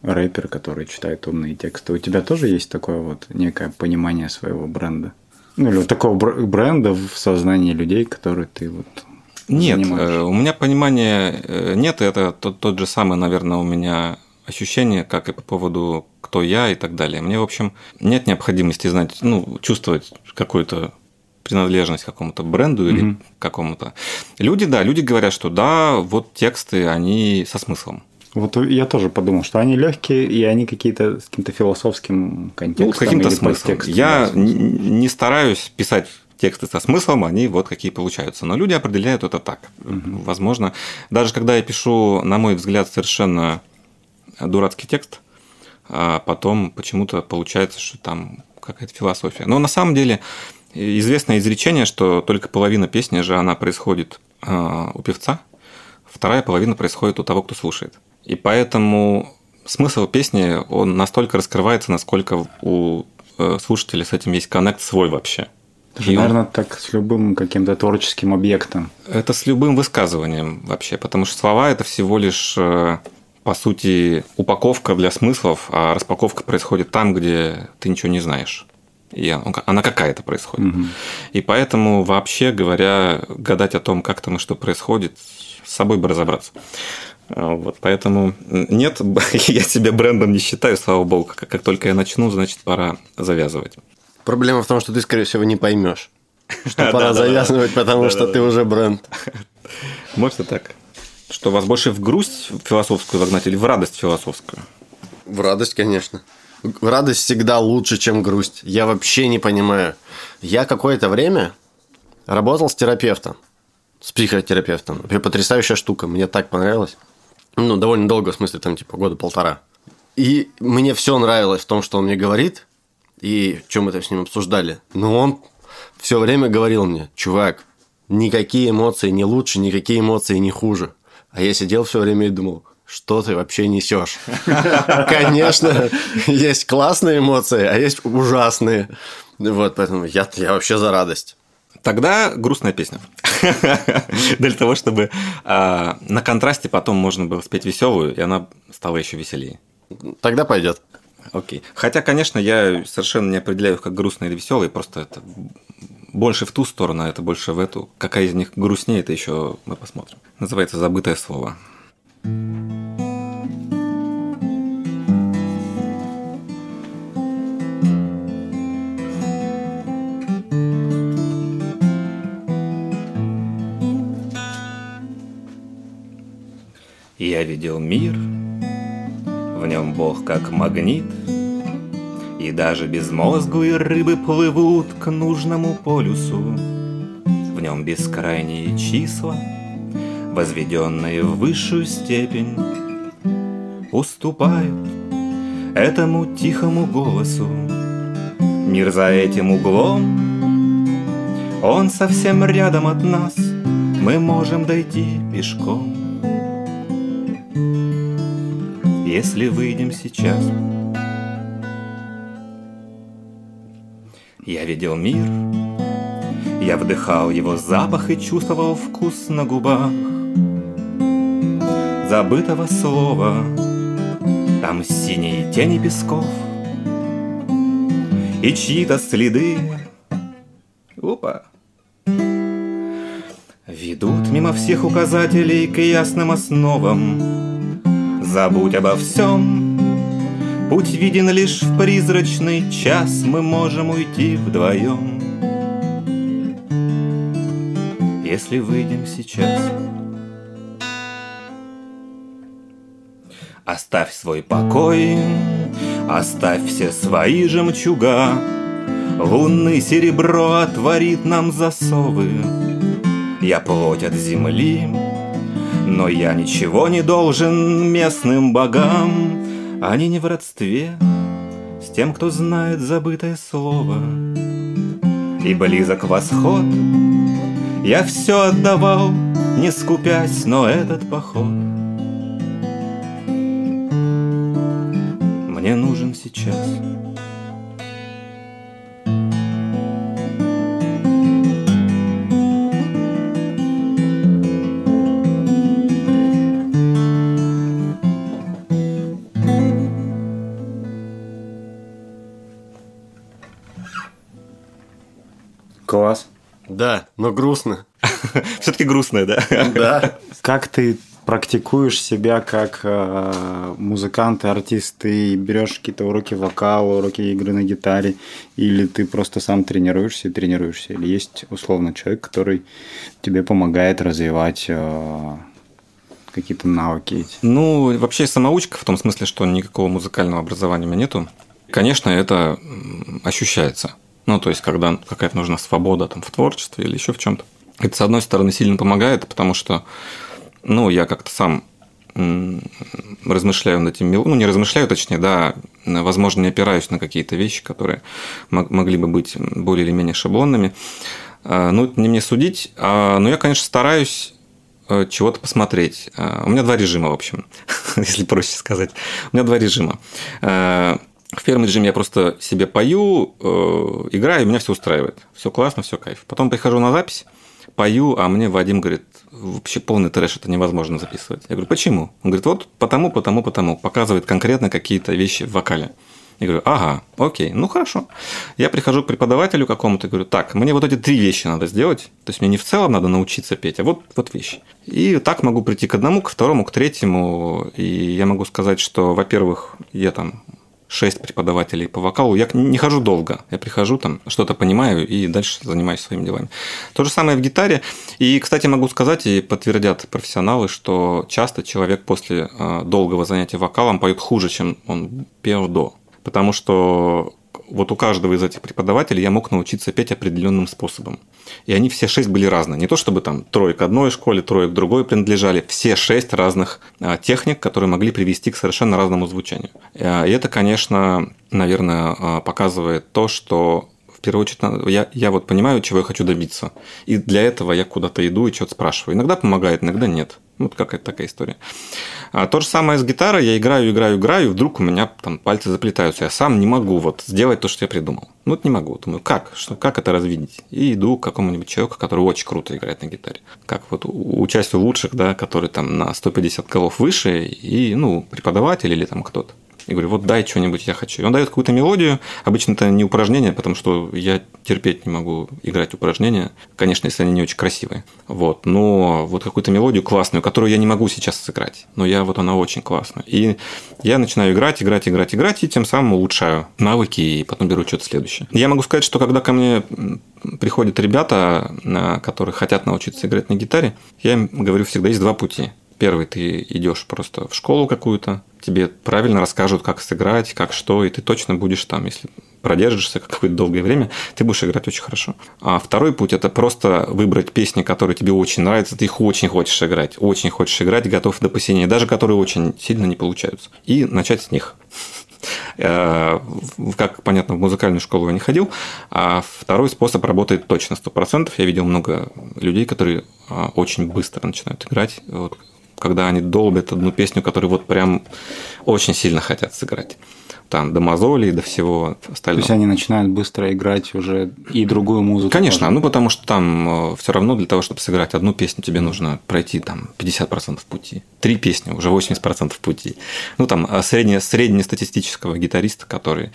рэперы, которые читают умные тексты. У тебя тоже есть такое вот некое понимание своего бренда? Ну, или вот такого бренда в сознании людей, которые ты вот нет, занимаешь? Э, у меня понимания э, нет, это тот, тот же самый, наверное, у меня ощущение, как и по поводу кто я и так далее. Мне, в общем, нет необходимости знать, ну, чувствовать какую-то принадлежность к какому-то бренду или mm-hmm. какому-то. Люди, да, люди говорят, что да, вот тексты, они со смыслом. Вот я тоже подумал, что они легкие, и они какие-то с каким-то философским контекстом. Ну, с каким-то смыслом. Я не стараюсь писать тексты со смыслом, они вот какие получаются. Но люди определяют это так. Угу. Возможно, даже когда я пишу, на мой взгляд, совершенно дурацкий текст, а потом почему-то получается, что там какая-то философия. Но на самом деле известное изречение, что только половина песни же она происходит а, у певца, вторая половина происходит у того, кто слушает. И поэтому смысл песни, он настолько раскрывается, насколько у э, слушателя с этим есть коннект свой вообще. Это же, наверное, он... так с любым каким-то творческим объектом. Это с любым высказыванием вообще, потому что слова это всего лишь, э, по сути, упаковка для смыслов, а распаковка происходит там, где ты ничего не знаешь. И она какая-то происходит. Угу. И поэтому, вообще говоря, гадать о том, как там и что происходит, с собой бы разобраться. А, вот, поэтому нет, я себя брендом не считаю, слава богу. Как, как только я начну, значит, пора завязывать. Проблема в том, что ты, скорее всего, не поймешь, что пора завязывать, потому что ты уже бренд. Может и так. Что вас больше в грусть философскую загнать или в радость философскую? В радость, конечно. Радость всегда лучше, чем грусть. Я вообще не понимаю. Я какое-то время работал с терапевтом, с психотерапевтом. Вообще потрясающая штука. Мне так понравилось. Ну, довольно долго, в смысле, там, типа, года полтора. И мне все нравилось в том, что он мне говорит, и чем мы там с ним обсуждали. Но он все время говорил мне, чувак, никакие эмоции не лучше, никакие эмоции не хуже. А я сидел все время и думал, что ты вообще несешь? Конечно, есть классные эмоции, а есть ужасные. Вот, поэтому я, я вообще за радость. Тогда грустная песня. Для того, чтобы а, на контрасте потом можно было спеть веселую, и она стала еще веселее. Тогда пойдет. Окей. Хотя, конечно, я совершенно не определяю их как грустные или веселые, просто это больше в ту сторону, а это больше в эту. Какая из них грустнее, это еще мы посмотрим. Называется «Забытое слово». Я видел мир, в нем Бог как магнит, И даже безмозглые рыбы плывут к нужному полюсу. В нем бескрайние числа, возведенные в высшую степень, Уступают этому тихому голосу. Мир за этим углом, он совсем рядом от нас, мы можем дойти пешком. Если выйдем сейчас. Я видел мир, я вдыхал его запах и чувствовал вкус на губах забытого слова. Там синие тени песков и чьи-то следы. Опа! Ведут мимо всех указателей к ясным основам Забудь обо всем, Путь виден лишь в призрачный час, Мы можем уйти вдвоем, Если выйдем сейчас. Оставь свой покой, оставь все свои жемчуга, Лунный серебро отворит нам засовы. Я плоть от земли, но я ничего не должен местным богам, Они не в родстве с тем, кто знает забытое слово. И близок восход, я все отдавал, не скупясь, но этот поход Мне нужен сейчас. Но грустно. Все-таки грустное, да? Да. Как ты практикуешь себя как э, музыкант и артист? Ты берешь какие-то уроки вокала, уроки игры на гитаре, или ты просто сам тренируешься и тренируешься? Или есть условно человек, который тебе помогает развивать э, какие-то навыки эти? Ну, вообще самоучка в том смысле, что никакого музыкального образования у меня нету. Конечно, это ощущается. Ну, то есть, когда какая-то нужна свобода там, в творчестве или еще в чем-то. Это, с одной стороны, сильно помогает, потому что, ну, я как-то сам размышляю над этим, ну, не размышляю, точнее, да, возможно, не опираюсь на какие-то вещи, которые могли бы быть более или менее шаблонными. А, ну, не мне судить, а, но я, конечно, стараюсь э, чего-то посмотреть. А, у меня два режима, в общем, если проще сказать. У меня два режима. В первом режиме я просто себе пою, э, играю, меня все устраивает. Все классно, все кайф. Потом прихожу на запись, пою, а мне Вадим говорит, вообще полный трэш, это невозможно записывать. Я говорю, почему? Он говорит, вот потому, потому, потому. Показывает конкретно какие-то вещи в вокале. Я говорю, ага, окей, ну хорошо. Я прихожу к преподавателю какому-то говорю, так, мне вот эти три вещи надо сделать. То есть мне не в целом надо научиться петь, а вот, вот вещи. И так могу прийти к одному, к второму, к третьему. И я могу сказать, что, во-первых, я там шесть преподавателей по вокалу. Я не хожу долго. Я прихожу, там что-то понимаю и дальше занимаюсь своими делами. То же самое в гитаре. И, кстати, могу сказать, и подтвердят профессионалы, что часто человек после а, долгого занятия вокалом поет хуже, чем он пел до. Потому что вот у каждого из этих преподавателей я мог научиться петь определенным способом. И они все шесть были разные. Не то чтобы там трое к одной школе, трое к другой принадлежали. Все шесть разных а, техник, которые могли привести к совершенно разному звучанию. А, и это, конечно, наверное, а, показывает то, что в первую очередь я, я вот понимаю, чего я хочу добиться. И для этого я куда-то иду и что-то спрашиваю. Иногда помогает, иногда нет. Вот какая-то такая история. А то же самое с гитарой. Я играю, играю, играю, вдруг у меня там пальцы заплетаются. Я сам не могу вот сделать то, что я придумал. Ну, вот не могу. Думаю, как? Что, как это развидеть? И иду к какому-нибудь человеку, который очень круто играет на гитаре. Как вот участию лучших, да, который там на 150 голов выше, и, ну, преподаватель или там кто-то и говорю, вот дай что-нибудь, я хочу. И он дает какую-то мелодию, обычно это не упражнение, потому что я терпеть не могу играть упражнения, конечно, если они не очень красивые. Вот, но вот какую-то мелодию классную, которую я не могу сейчас сыграть, но я вот она очень классная. И я начинаю играть, играть, играть, играть, и тем самым улучшаю навыки, и потом беру что-то следующее. Я могу сказать, что когда ко мне приходят ребята, которые хотят научиться играть на гитаре, я им говорю всегда, есть два пути. Первый, ты идешь просто в школу какую-то, тебе правильно расскажут, как сыграть, как что, и ты точно будешь там, если продержишься какое-то долгое время, ты будешь играть очень хорошо. А второй путь – это просто выбрать песни, которые тебе очень нравятся, ты их очень хочешь играть, очень хочешь играть, готов до посинения, даже которые очень сильно не получаются, и начать с них. Э, как понятно, в музыкальную школу я не ходил. А второй способ работает точно 100%. Я видел много людей, которые а, очень быстро начинают играть. Вот когда они долбят одну песню, которую вот прям очень сильно хотят сыграть. Там до мозолей, до всего остального. То есть они начинают быстро играть уже и другую музыку. Конечно, тоже. ну потому что там э, все равно для того, чтобы сыграть одну песню, тебе нужно пройти там 50% пути. Три песни, уже 80% пути. Ну там э, средне, среднестатистического гитариста, который...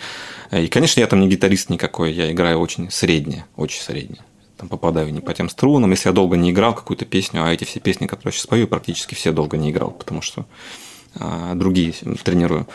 Э, и, конечно, я там не гитарист никакой, я играю очень средне, очень средне там попадаю не по тем струнам, если я долго не играл какую-то песню, а эти все песни, которые я сейчас пою, практически все долго не играл, потому что а, другие тренирую.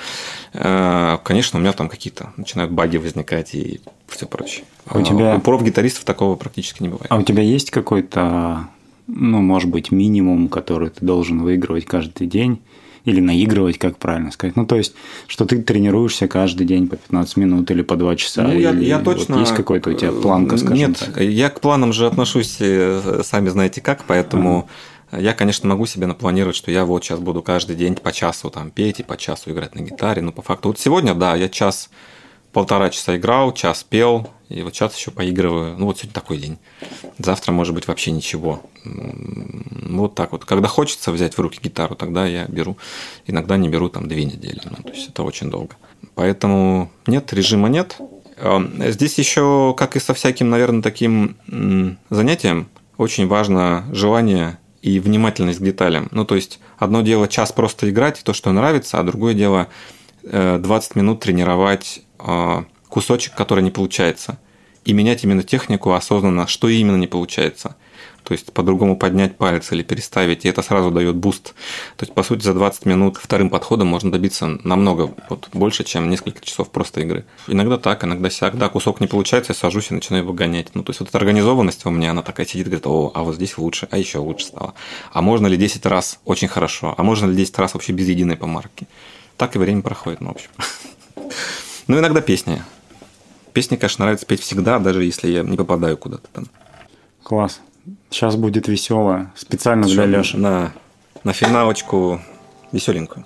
А, конечно, у меня там какие-то начинают баги возникать и все прочее. А у тебя... У проф-гитаристов такого практически не бывает. А у тебя есть какой-то, ну, может быть, минимум, который ты должен выигрывать каждый день? Или наигрывать, как правильно сказать. Ну, то есть, что ты тренируешься каждый день по 15 минут или по 2 часа. Ну, я, или я точно... Вот есть какой-то у тебя планка, скажем Нет, так? я к планам же отношусь, э, сами знаете как, поэтому... Я, конечно, могу себе напланировать, что я вот сейчас буду каждый день по часу там петь и по часу играть на гитаре, но по факту вот сегодня, да, я час полтора часа играл, час пел, и вот сейчас еще поигрываю. Ну, вот сегодня такой день. Завтра, может быть, вообще ничего. Вот так вот. Когда хочется взять в руки гитару, тогда я беру. Иногда не беру там две недели. Ну, то есть это очень долго. Поэтому нет, режима нет. Здесь еще, как и со всяким, наверное, таким занятием, очень важно желание и внимательность к деталям. Ну, то есть, одно дело час просто играть, то, что нравится, а другое дело 20 э, минут тренировать а, кусочек, который не получается. И менять именно технику осознанно, что именно не получается. То есть по-другому поднять палец или переставить, и это сразу дает буст. То есть, по сути, за 20 минут вторым подходом можно добиться намного вот, больше, чем несколько часов просто игры. Иногда так, иногда сяк. Да, кусок не получается, я сажусь и начинаю его гонять. Ну, то есть, вот эта организованность у меня, она такая сидит, говорит, о, а вот здесь лучше, а еще лучше стало. А можно ли 10 раз очень хорошо, а можно ли 10 раз вообще без единой помарки? Так и время проходит, ну, в общем. Ну, иногда песни. Песни, конечно, нравится петь всегда, даже если я не попадаю куда-то там. Класс. Сейчас будет весело, специально для Леши. На, на финалочку веселенькую.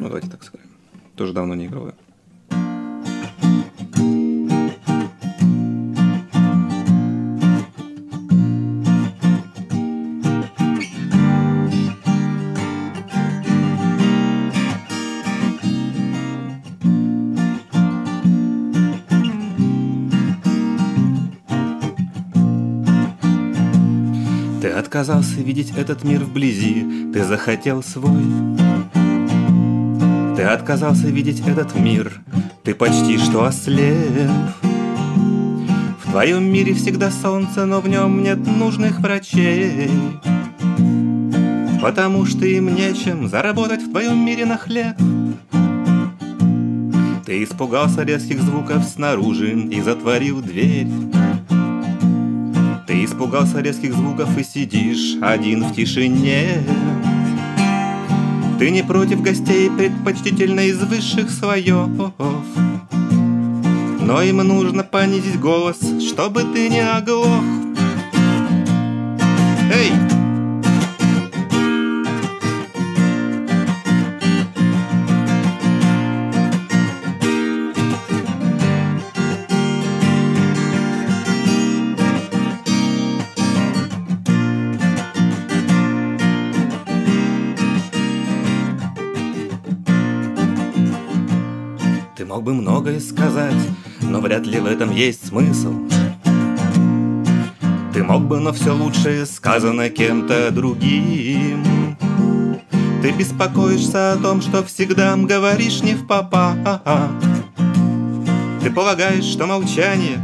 Ну, давайте так сыграем. Тоже давно не играл. Отказался видеть этот мир вблизи, ты захотел свой. Ты отказался видеть этот мир, ты почти что ослеп. В твоем мире всегда солнце, но в нем нет нужных врачей. Потому что им нечем заработать в твоем мире на хлеб. Ты испугался резких звуков снаружи и затворил дверь. Ты испугался резких звуков и сидишь один в тишине. Ты не против гостей, предпочтительно из высших слоев. Но им нужно понизить голос, чтобы ты не оглох. Эй! Бы многое сказать, но вряд ли в этом есть смысл. Ты мог бы, но все лучшее сказано кем-то другим. Ты беспокоишься о том, что всегда говоришь не в попа. Ты полагаешь, что молчание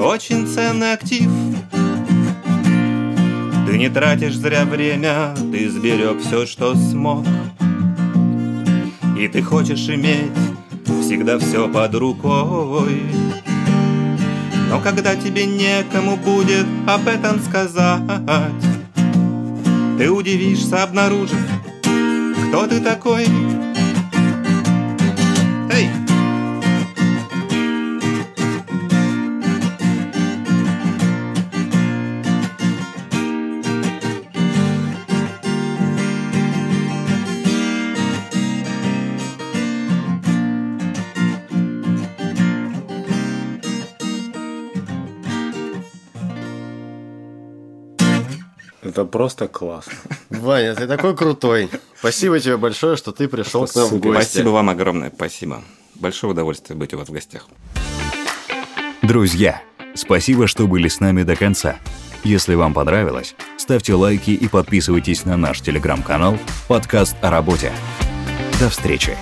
очень ценный актив. Ты не тратишь зря время, ты сберег все, что смог. И ты хочешь иметь всегда все под рукой. Но когда тебе некому будет об этом сказать, ты удивишься, обнаружив, кто ты такой. Это просто классно. Ваня, ты такой крутой. Спасибо тебе большое, что ты пришел к нам в гости. Спасибо вам огромное, спасибо. Большое удовольствие быть у вас в гостях. Друзья, спасибо, что были с нами до конца. Если вам понравилось, ставьте лайки и подписывайтесь на наш телеграм-канал «Подкаст о работе». До встречи!